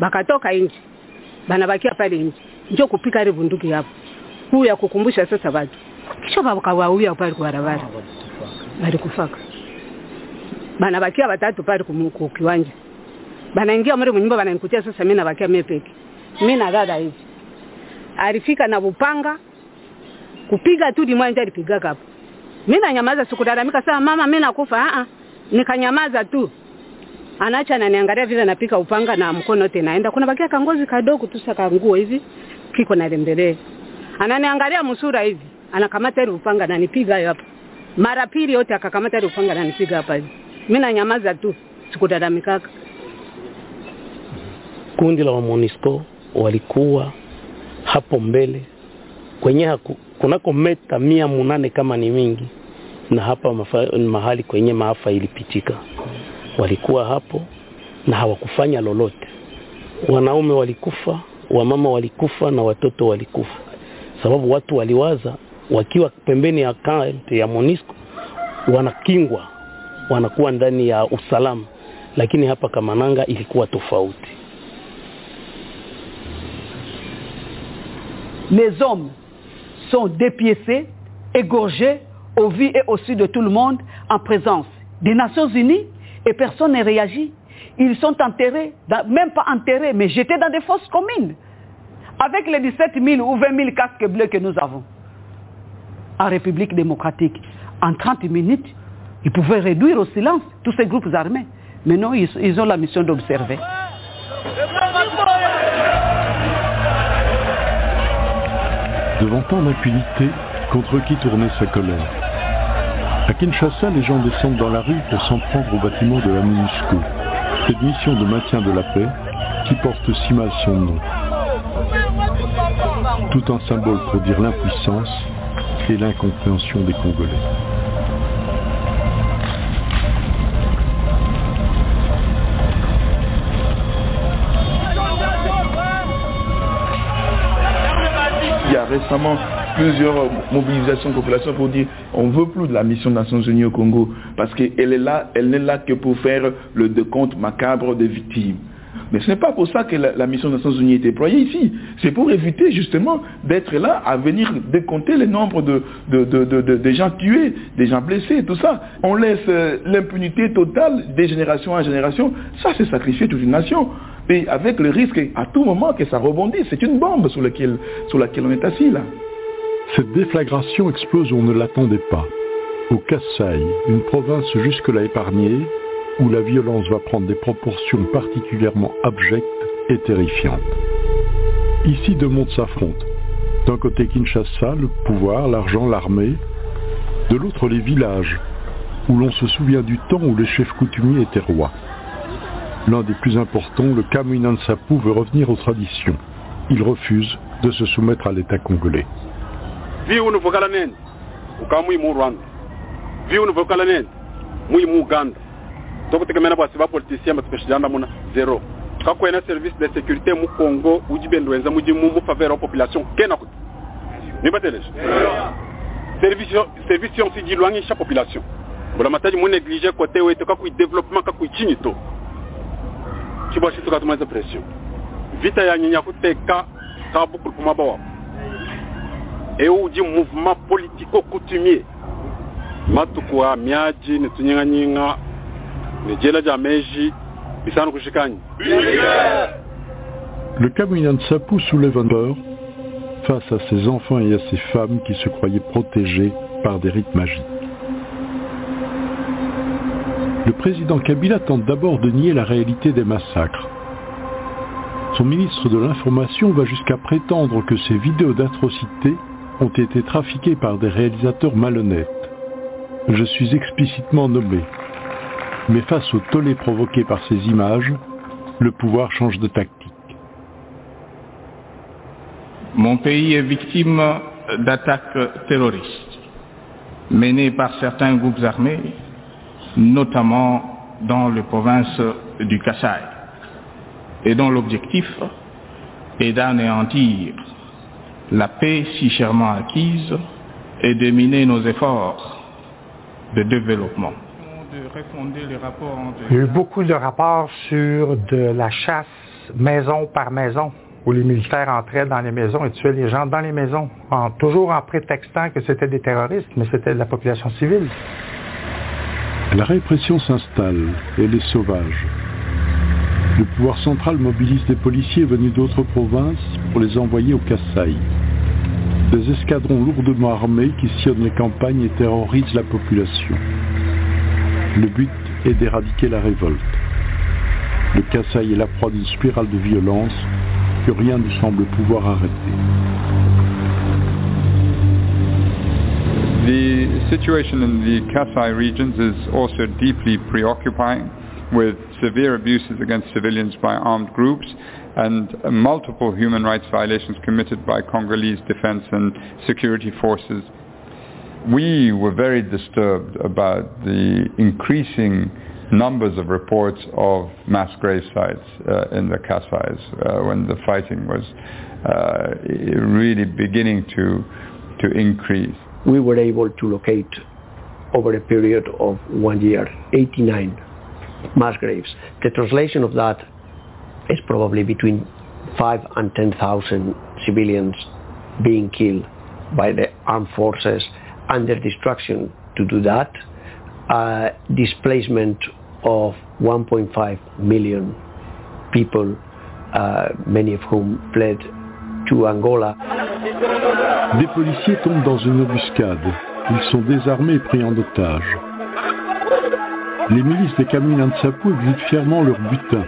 bakatoka nje banabakia pale nje. Njo kupika ile bunduki hapo huyu ya kukumbusha sasa watu. Kisha bakawauya pale kwa barabara. Balikufaka banabakia watatu pale ku kiwanja. Banaingia mre mnyumba bananikutia sasa mimi nabakia mimi peke. Mimi na dada hivi. Alifika na bupanga kupiga tu dimwanja alipiga hapo. Mimi nanyamaza sikulalamika sasa mama mimi nakufa. A a nikanyamaza tu anaacha ananiangalia vile napika upanga na mkono tena naenda kuna bakia kangozi kadogo tu saka nguo hivi kiko na lembelee. Ananiangalia msura hivi anakamata ile upanga na nipiga hapo mara pili yote akakamata ile upanga na nipiga hapa hivi. Mimi nanyamaza tu sikulalamikaka kundi la MONUSCO walikuwa hapo mbele. Kwenye kunako meta mia munane kama ni mingi na hapa mafa, mahali kwenye maafa ilipitika walikuwa hapo na hawakufanya lolote. Wanaume walikufa wamama walikufa na watoto walikufa. Sababu watu waliwaza wakiwa pembeni ya kambi ya MONUSCO wanakingwa wanakuwa ndani ya usalama. Lakini hapa Kamananga ilikuwa tofauti. Les hommes sont dépiécés, égorgés au vu et au su de tout le monde en présence des Nations Unies et personne n'a réagi. Ils sont enterrés, même pas enterrés, mais jetés dans des fosses communes. Avec les 17 000 ou 20 000 casques bleus que nous avons en République démocratique, en 30 minutes, ils pouvaient réduire au silence tous ces groupes armés. Mais non, ils, ils ont la mission d'observer. Devant tant d'impunité, contre qui tournait sa colère? À Kinshasa, les gens descendent dans la rue pour s'en prendre au bâtiment de la MONUSCO, cette mission de maintien de la paix qui porte si mal son nom. Tout un symbole pour dire l'impuissance et l'incompréhension des Congolais. Il y a récemment plusieurs mobilisations de population pour dire on veut plus de la mission des Nations Unies au Congo parce qu'elle est là, elle n'est là que pour faire le décompte macabre des victimes. Mais ce n'est pas pour ça que la, mission des Nations Unies est déployée ici. C'est pour éviter justement d'être là à venir décompter le nombre de, de, de, de, de gens tués, des gens blessés, tout ça. On laisse euh, l'impunité totale des générations en génération. Ça, c'est sacrifier toute une nation. Et avec le risque à tout moment que ça rebondisse. C'est une bombe sur laquelle, sur laquelle on est assis là. Cette déflagration explose où on ne l'attendait pas. Au Kassai, une province jusque-là épargnée, où la violence va prendre des proportions particulièrement abjectes et terrifiantes. Ici, deux mondes s'affrontent. D'un côté Kinshasa, le pouvoir, l'argent, l'armée. De l'autre, les villages, où l'on se souvient du temps où les chefs coutumiers étaient rois. L'un des plus importants, le Kamina Nsapu, veut revenir aux traditions. Il refuse de se soumettre à l'État congolais. Vi univokala nene ukamwi mu rwanda. Vi univokala nene mwi mu uganda. Tokutegemena bwasi bapolitisien batukashijanda muna zero. Kakwena service de sécurité mu congo ujibendo wenza muji mu mu faveur wa population kena kuti nibateleje service service yonsi jilwangisha population. Bula mataji mu néglige côté wete kakui développement kakui chini to. Chibwa shitu pression. Vita ya nyinya kuteka kabukulu pumaba wapo et uji mouvement politico coutumier matuku ya miaji nitunyinganyinga nijela ja meji bisanu kushikanyi Le Kamina Nsapu soulève un peur face à ces enfants et à ces femmes qui se croyaient protégés par des rites magiques. Le président Kabila tente d'abord de nier la réalité des massacres. Son ministre de l'Information va jusqu'à prétendre que ces vidéos d'atrocités ont été trafiquées par des réalisateurs malhonnêtes. Je suis explicitement nommé. Mais face au tollé provoqué par ces images, le pouvoir change de tactique. Mon pays est victime d'attaques terroristes menées par certains groupes armés, notamment dans les provinces du Kassai, et dont l'objectif est d'anéantir la paix si chèrement acquise et de miner nos efforts de développement. Il y a eu beaucoup de rapports sur de la chasse maison par maison, où les militaires entraient dans les maisons et tuaient les gens dans les maisons, en, toujours en prétextant que c'était des terroristes, mais c'était de la population civile. La répression s'installe, elle est sauvage. Le pouvoir central mobilise des policiers venus d'autres provinces pour les envoyer au Kassai. Des escadrons lourdement armés qui sillonnent les campagnes et terrorisent la population. Le but est d'éradiquer la révolte. Le Kassai est la proie d'une spirale de violence que rien ne semble pouvoir arrêter. The situation in the regions is also deeply with severe abuses against civilians by armed groups and multiple human rights violations committed by Congolese defense and security forces. We were very disturbed about the increasing numbers of reports of mass grave sites uh, in the Kasais uh, when the fighting was uh, really beginning to, to increase. We were able to locate over a period of one year 89 mass graves. The translation of that is probably between 5 and 10,000 civilians being killed by the armed forces under destruction to do that. Uh, displacement of 1.5 million people, uh, many of whom fled to Angola. Des policiers tombent dans une embuscade. Ils sont désarmés et pris en otage. Les milices des Kamina Nsapu exhibe fièrement leur butin.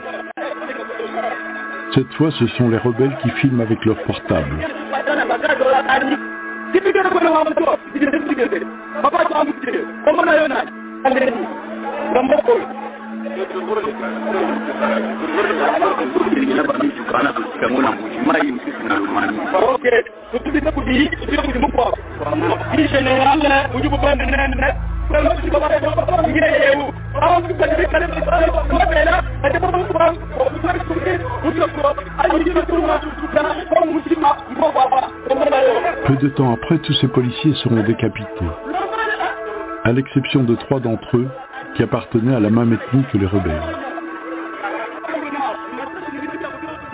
Cette fois, ce sont les rebelles qui filment avec leur portable. Peu de temps après, tous ces policiers seront décapités, à l'exception de trois d'entre eux qui appartenaient à la même ethnie que les rebelles.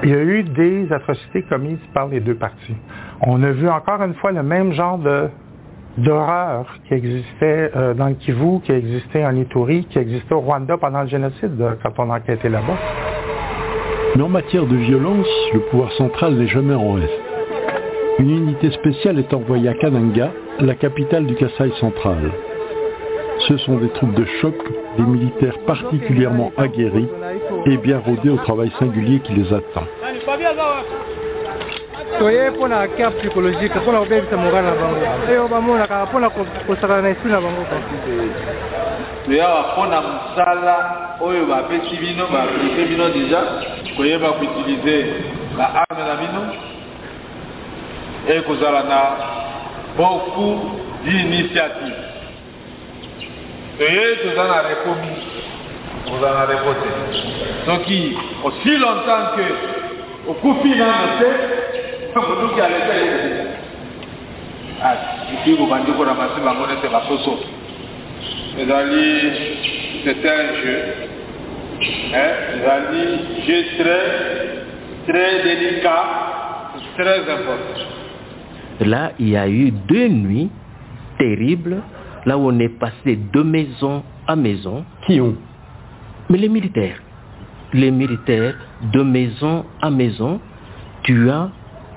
Il y a eu des atrocités commises par les deux parties. On a vu encore une fois le même genre de d'horreur qui existait euh, dans le Kivu, qui existait en Ituri, qui existait au Rwanda pendant le génocide, euh, quand on enquêtait là-bas. Mais en matière de violence, le pouvoir central n'est jamais en reste. Une unité spéciale est envoyée à Kananga, la capitale du Kassai central. Ce sont des troupes de choc, des militaires particulièrement aguerris et bien rodés au travail singulier qui les attend. beaucoup d'initiative toye toza na repo mingi kozala na repo te soki aussi longtemps que okufi nano te motuki aleka ye epi kobandi koramasi bango nete basoso ezali c'est un jeu. Ezali jeu très très délicat. Très important. Là, il y a eu deux nuits terribles, là où on est passé de maison à maison. Qui ont Mais les militaires. Les militaires, de maison à maison, tuant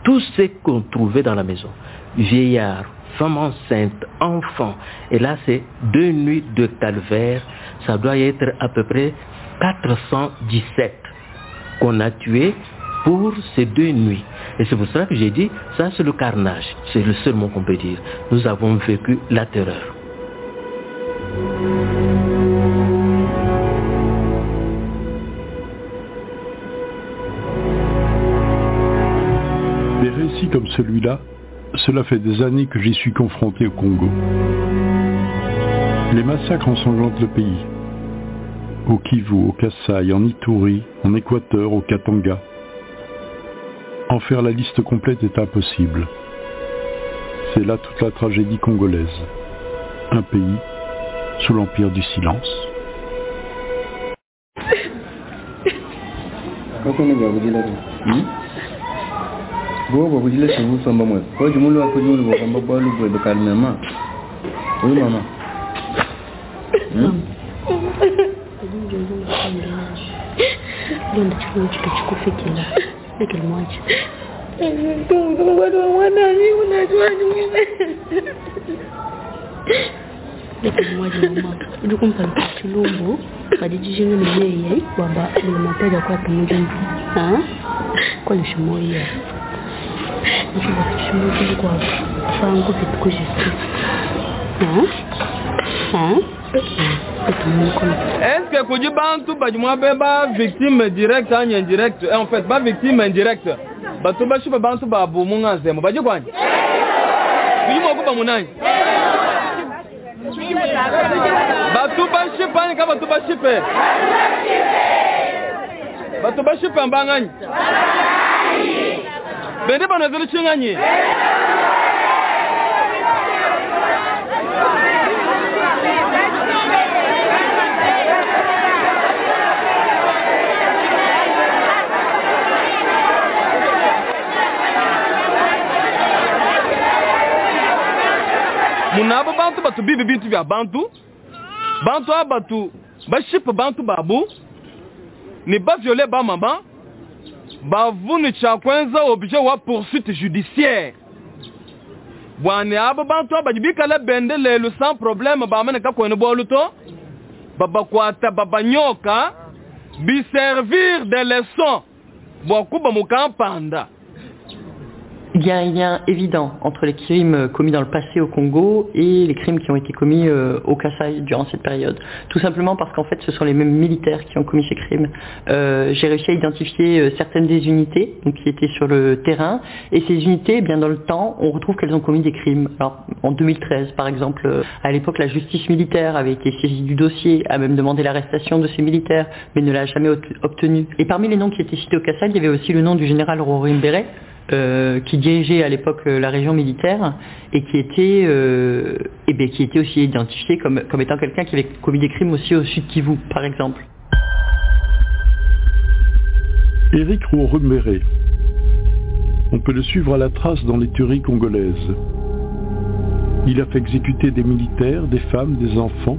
tout ce qu'on trouvait dans la maison. Vieillards, femmes enceintes, enfants. Et là, c'est deux nuits de calvaire. Ça doit être à peu près 417 qu'on a tués pour ces deux nuits. Et c'est pour ça que j'ai dit, ça c'est le carnage. C'est le seul mot qu'on peut dire. Nous avons vécu la terreur. Des récits comme celui-là, cela fait des années que j'y suis confronté au Congo. Les massacres ensanglantent le pays. Au Kivu, au Kassai, en Ituri, en Équateur, au Katanga. En faire la liste complète est impossible. C'est là toute la tragédie congolaise. Un pays sous l'empire du silence. Gogo kujile shubu somba mwe. Kwa jumulu wa kujulu wa kamba kwa lugu ebe kalme ma. Uyu mama. Ndio ndachukua tukachukufika nikilimwacha. Bado mwana ni unajua nyingine. Ndio kumpa chilumbu kadijijinga ni yeye kwamba alimataja kwa? Est-ce que kuji bantu bajumwa be ba victime direct and indirect en fait ba victime indirect batu bashiba bantu babu munga zemo baje kwanje kuji bato bashipe ani ka bato bashipe bato bashipe ambang'anyi bende bano ezali ching'anyi. Munabo bantu batu bibi bintu vya bantu. Bantu a batu bashipa bantu babu. Ni baviole bamama bavuni cha kwanza objet wa poursuite judiciaire. Bwani abo bantu abaji bikala bende lelu sans problème bamene kakwene boluto babakwata babanyoka biservir de leçon. Bwakuba mukampanda Il y a un lien évident entre les crimes commis dans le passé au Congo et les crimes qui ont été commis euh, au Kassai durant cette période. Tout simplement parce qu'en fait, ce sont les mêmes militaires qui ont commis ces crimes. Euh, J'ai réussi à identifier euh, certaines des unités qui étaient sur le terrain, et ces unités, eh bien dans le temps, on retrouve qu'elles ont commis des crimes. Alors, en 2013, par exemple, à l'époque, la justice militaire avait été saisie du dossier, a même demandé l'arrestation de ces militaires, mais ne l'a jamais obtenu. Et parmi les noms qui étaient cités au Kassai, il y avait aussi le nom du général Rorim Beret, euh, qui dirigeait à l'époque la région militaire et qui était, euh, bien, qui était aussi identifié comme, comme étant quelqu'un qui avait commis des crimes aussi au sud Kivu, par exemple. Éric Rourumbéré. On peut le suivre à la trace dans les tueries congolaises. Il a fait exécuter des militaires, des femmes, des enfants.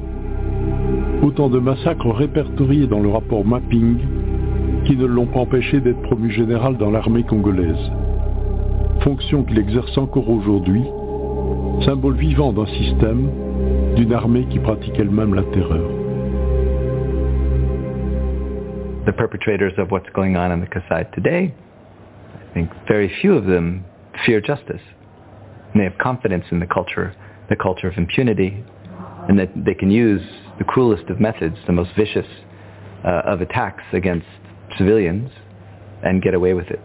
Autant de massacres répertoriés dans le rapport Mapping qui ne l'ont pas empêché d'être promu général dans l'armée congolaise fonction qu'il exerce encore aujourd'hui, symbole vivant d'un système, d'une armée qui pratique elle-même la terreur. The perpetrators of what's going on in the Kasai today, I think very few of them fear justice. And they have confidence in the culture, the culture of impunity, and that they can use the cruelest of methods, the most vicious uh, of attacks against civilians, and get away with it.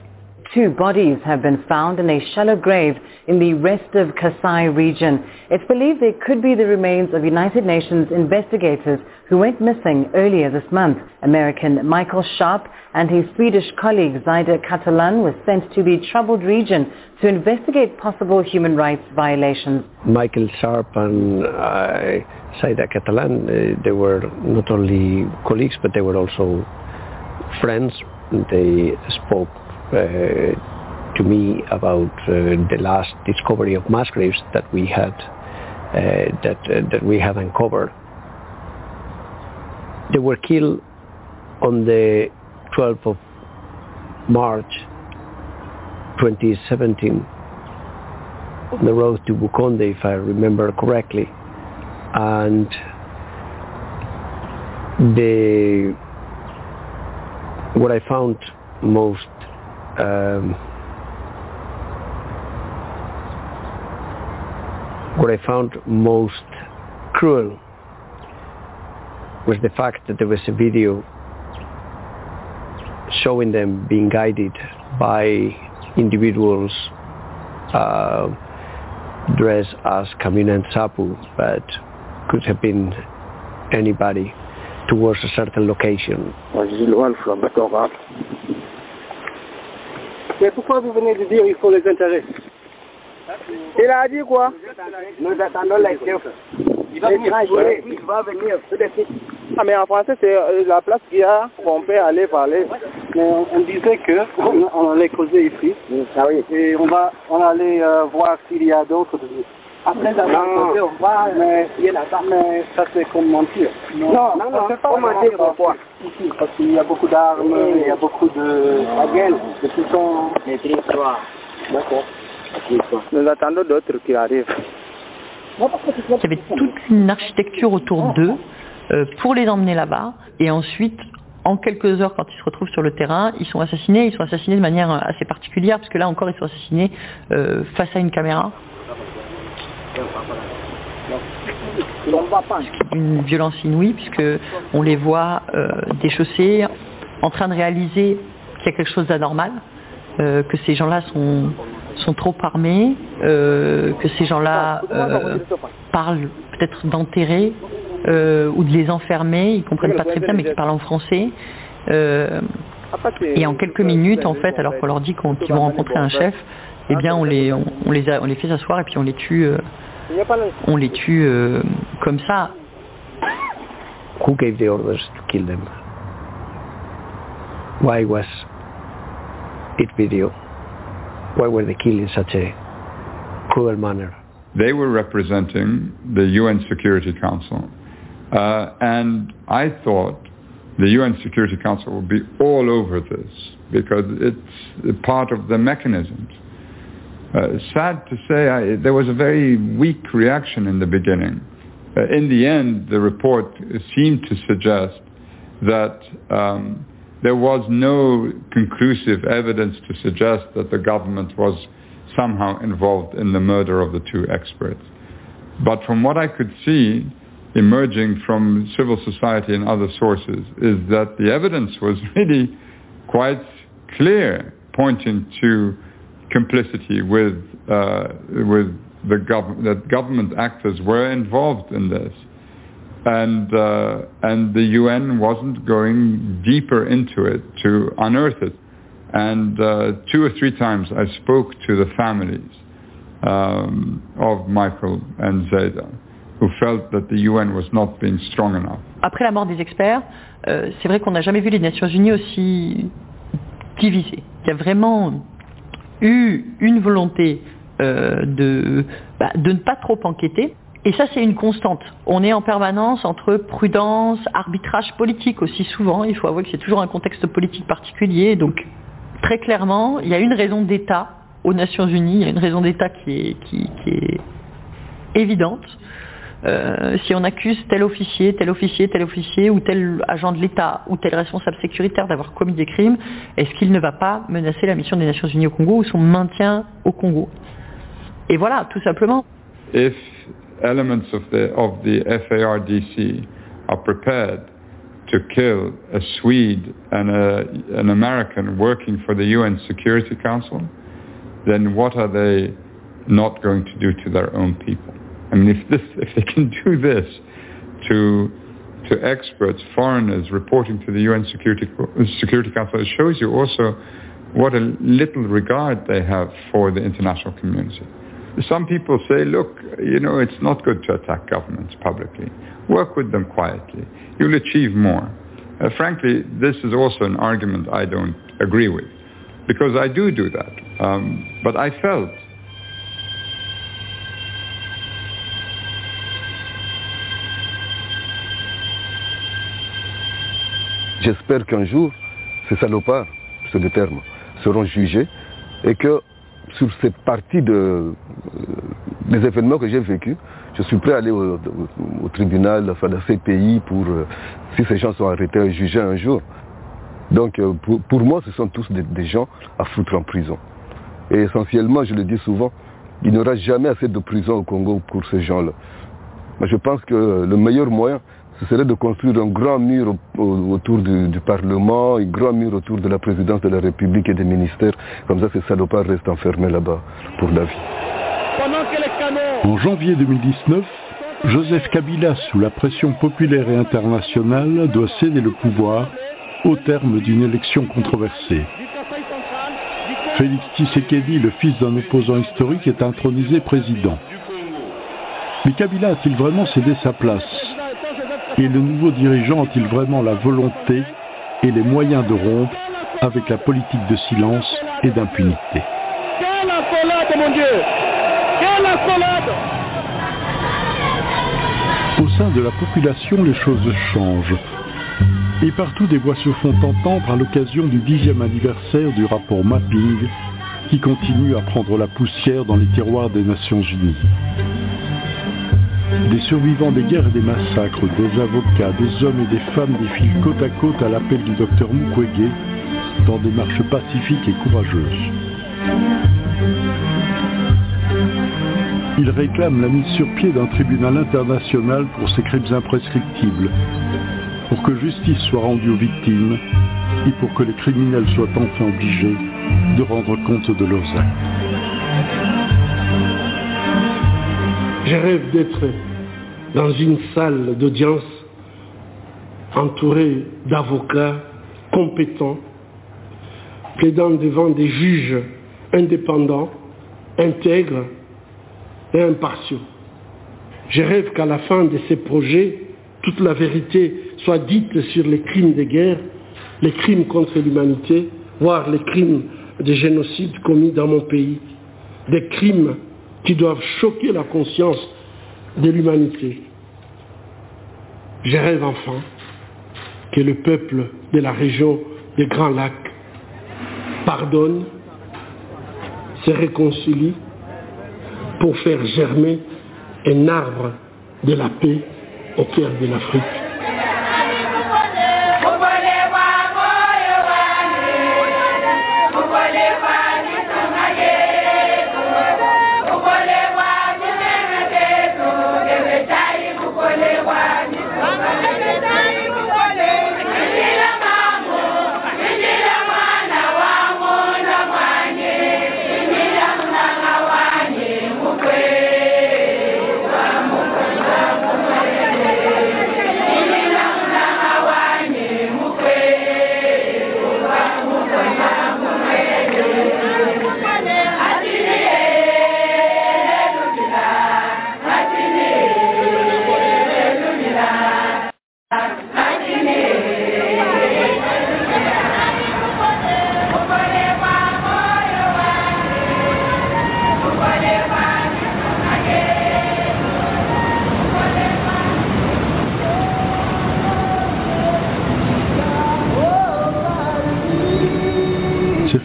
Two bodies have been found in a shallow grave in the rest of Kasai region. It's believed they could be the remains of United Nations investigators who went missing earlier this month. American Michael Sharp and his Swedish colleague Zaida Catalan were sent to the troubled region to investigate possible human rights violations. Michael Sharp and uh, Zaida Catalan, uh, they were not only colleagues, but they were also friends. They spoke to me about uh, the last discovery of mass graves that we had uh, that that we had uncovered. They were killed on the 12th of March 2017 on the road to Bukonde, if I remember correctly, and the what I found most um, what I found most cruel was the fact that there was a video showing them being guided by individuals uh, dressed as Kamina and Sapu, but could have been anybody towards a certain location. Mais pourquoi vous venez de dire qu'il faut les intérêts Il a dit quoi Nous attendons les chefs. Il va venir, il va venir tout de suite. Ah mais en français c'est euh, la place qu'il y a où on peut aller parler. Mais on, on disait que on, on allait causer ici. Ah oui. Et on va on allait euh, voir s'il y a d'autres. Après avoir causé, on va mais, mais ça c'est comme mentir. Non, non, non, on peut pas on mentir pourquoi Ici, parce qu'il y a beaucoup d'armes, il y a beaucoup de La gueule. de pitons. Maîtrise 3. D'accord. Nous attendons d'autres qui arrivent. Il y avait toute une architecture autour d'eux euh, pour les emmener là-bas. Et ensuite, en quelques heures, quand ils se retrouvent sur le terrain, ils sont assassinés. Ils sont assassinés de manière euh, assez particulière, parce que là encore, ils sont assassinés euh, face à une caméra. Une violence inouïe, puisque on les voit euh, déchaussés, en train de réaliser qu'il y a quelque chose d'anormal, euh, que ces gens-là sont, sont trop armés, euh, que ces gens-là parlent peut-être d'enterrer ou de les enfermer, ils comprennent pas très bien, mais qui parlent en français. Et en quelques minutes, en fait, alors qu'on leur dit qu'ils vont rencontrer un chef, eh bien, on les, on, on les, a- on les fait s'asseoir et puis on les tue, euh, on les tue euh, comme ça. Who gave the orders to kill them? Why was it video? Why were they killed in such a cruel manner? They were representing the UN Security Council. Uh, and I thought the UN Security Council would be all over this because it's part of the mechanisms. Uh, sad to say, I, there was a very weak reaction in the beginning. Uh, in the end, the report seemed to suggest that um, there was no conclusive evidence to suggest that the government was somehow involved in the murder of the two experts. But from what I could see, emerging from civil society and other sources, is that the evidence was really quite clear, pointing to complicity with uh, with the gov- that government actors were involved in this, and uh, and the UN wasn't going deeper into it to unearth it. And uh, two or three times I spoke to the families um, of Michael and Zeda, who felt that the UN was not being strong enough. Après la mort des experts, euh, c'est vrai qu'on n'a jamais vu les Nations Unies aussi divisées. Il y a vraiment eu une volonté euh, de, bah, de ne pas trop enquêter. Et ça, c'est une constante. On est en permanence entre prudence, arbitrage politique aussi souvent. Il faut avouer que c'est toujours un contexte politique particulier. Donc, très clairement, il y a une raison d'État aux Nations Unies. Il y a une raison d'État qui est, qui, qui est évidente. Euh, si on accuse tel officier, tel officier, tel officier, ou tel agent de l'État, ou tel responsable sécuritaire d'avoir commis des crimes, est-ce qu'il ne va pas menacer la mission des Nations Unies au Congo ou son maintien au Congo? Et voilà, tout simplement. If elements of the FARDC are prepared to kill a Swede and an American working for the UN Security Council, then what are they not going to do to their own people? I mean, if this, if they can do this to to experts, foreigners reporting to the UN Security Security Council, it shows you also what a little regard they have for the international community. Some people say, look, you know, it's not good to attack governments publicly. Work with them quietly. You'll achieve more. Uh, frankly, this is also an argument I don't agree with, because I do do that. Um, but I felt J'espère qu'un jour, ces salopards, c'est le terme, seront jugés et que sur cette partie de, euh, des événements que j'ai vécus, je suis prêt à aller au, tribunal, dans ces pays pour, euh, si ces gens sont arrêtés jugés un jour. Donc euh, pour, moi, ce sont tous des, des gens à foutre en prison. Et essentiellement, je le dis souvent, il n'y aura jamais assez de prison au Congo pour ces gens-là. Je pense que le meilleur moyen ce serait de construire un grand mur au- au- autour du, du Parlement, un grand mur autour de la présidence de la République et des ministères. Comme ça, ces salopards restent enfermés là-bas pour la vie. En janvier 2019, Joseph Kabila, sous la pression populaire et internationale, doit céder le pouvoir au terme d'une élection controversée. Félix Tshisekedi, le fils d'un opposant historique, est intronisé président. Mais Kabila a-t-il vraiment cédé sa place? Et le nouveau dirigeant a-t-il vraiment la volonté et les moyens de rompre avec la politique de silence et d'impunité Quelle accolade, mon Dieu Quelle accolade Au sein de la population, les choses changent. Et partout, des voix se font entendre à l'occasion du dixième anniversaire du rapport Mapping, qui continue à prendre la poussière dans les tiroirs des Nations Unies. Des survivants des guerres et des massacres, des avocats, des hommes et des femmes défilent côte à côte à l'appel du docteur Mukwege dans des marches pacifiques et courageuses. Ils réclament la mise sur pied d'un tribunal international pour ces crimes imprescriptibles, pour que justice soit rendue aux victimes et pour que les criminels soient enfin obligés de rendre compte de leurs actes. Je rêve d'être dans une salle d'audience entouré d'avocats compétents, plaidant devant des juges indépendants, intègres et impartiaux. Je rêve qu'à la fin de ces projets, toute la vérité soit dite sur les crimes de guerre, les crimes contre l'humanité, voire les crimes de génocide commis dans mon pays. Des crimes qui doivent choquer la conscience de l'humanité. Je rêve enfin que le peuple de la région des Grands Lacs pardonne, se réconcilie pour faire germer un arbre de la paix au cœur de l'Afrique.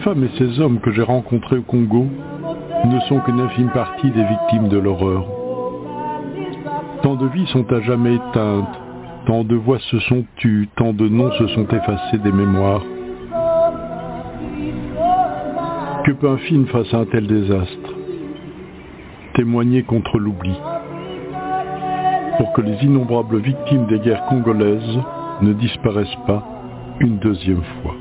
Femmes et ces hommes que j'ai rencontrés au Congo ne sont qu'une infime partie des victimes de l'horreur. Tant de vies sont à jamais éteintes, tant de voix se sont tues, tant de noms se sont effacés des mémoires. Que peut un film face à un tel désastre? Témoigner contre l'oubli. Pour que les innombrables victimes des guerres congolaises ne disparaissent pas une deuxième fois.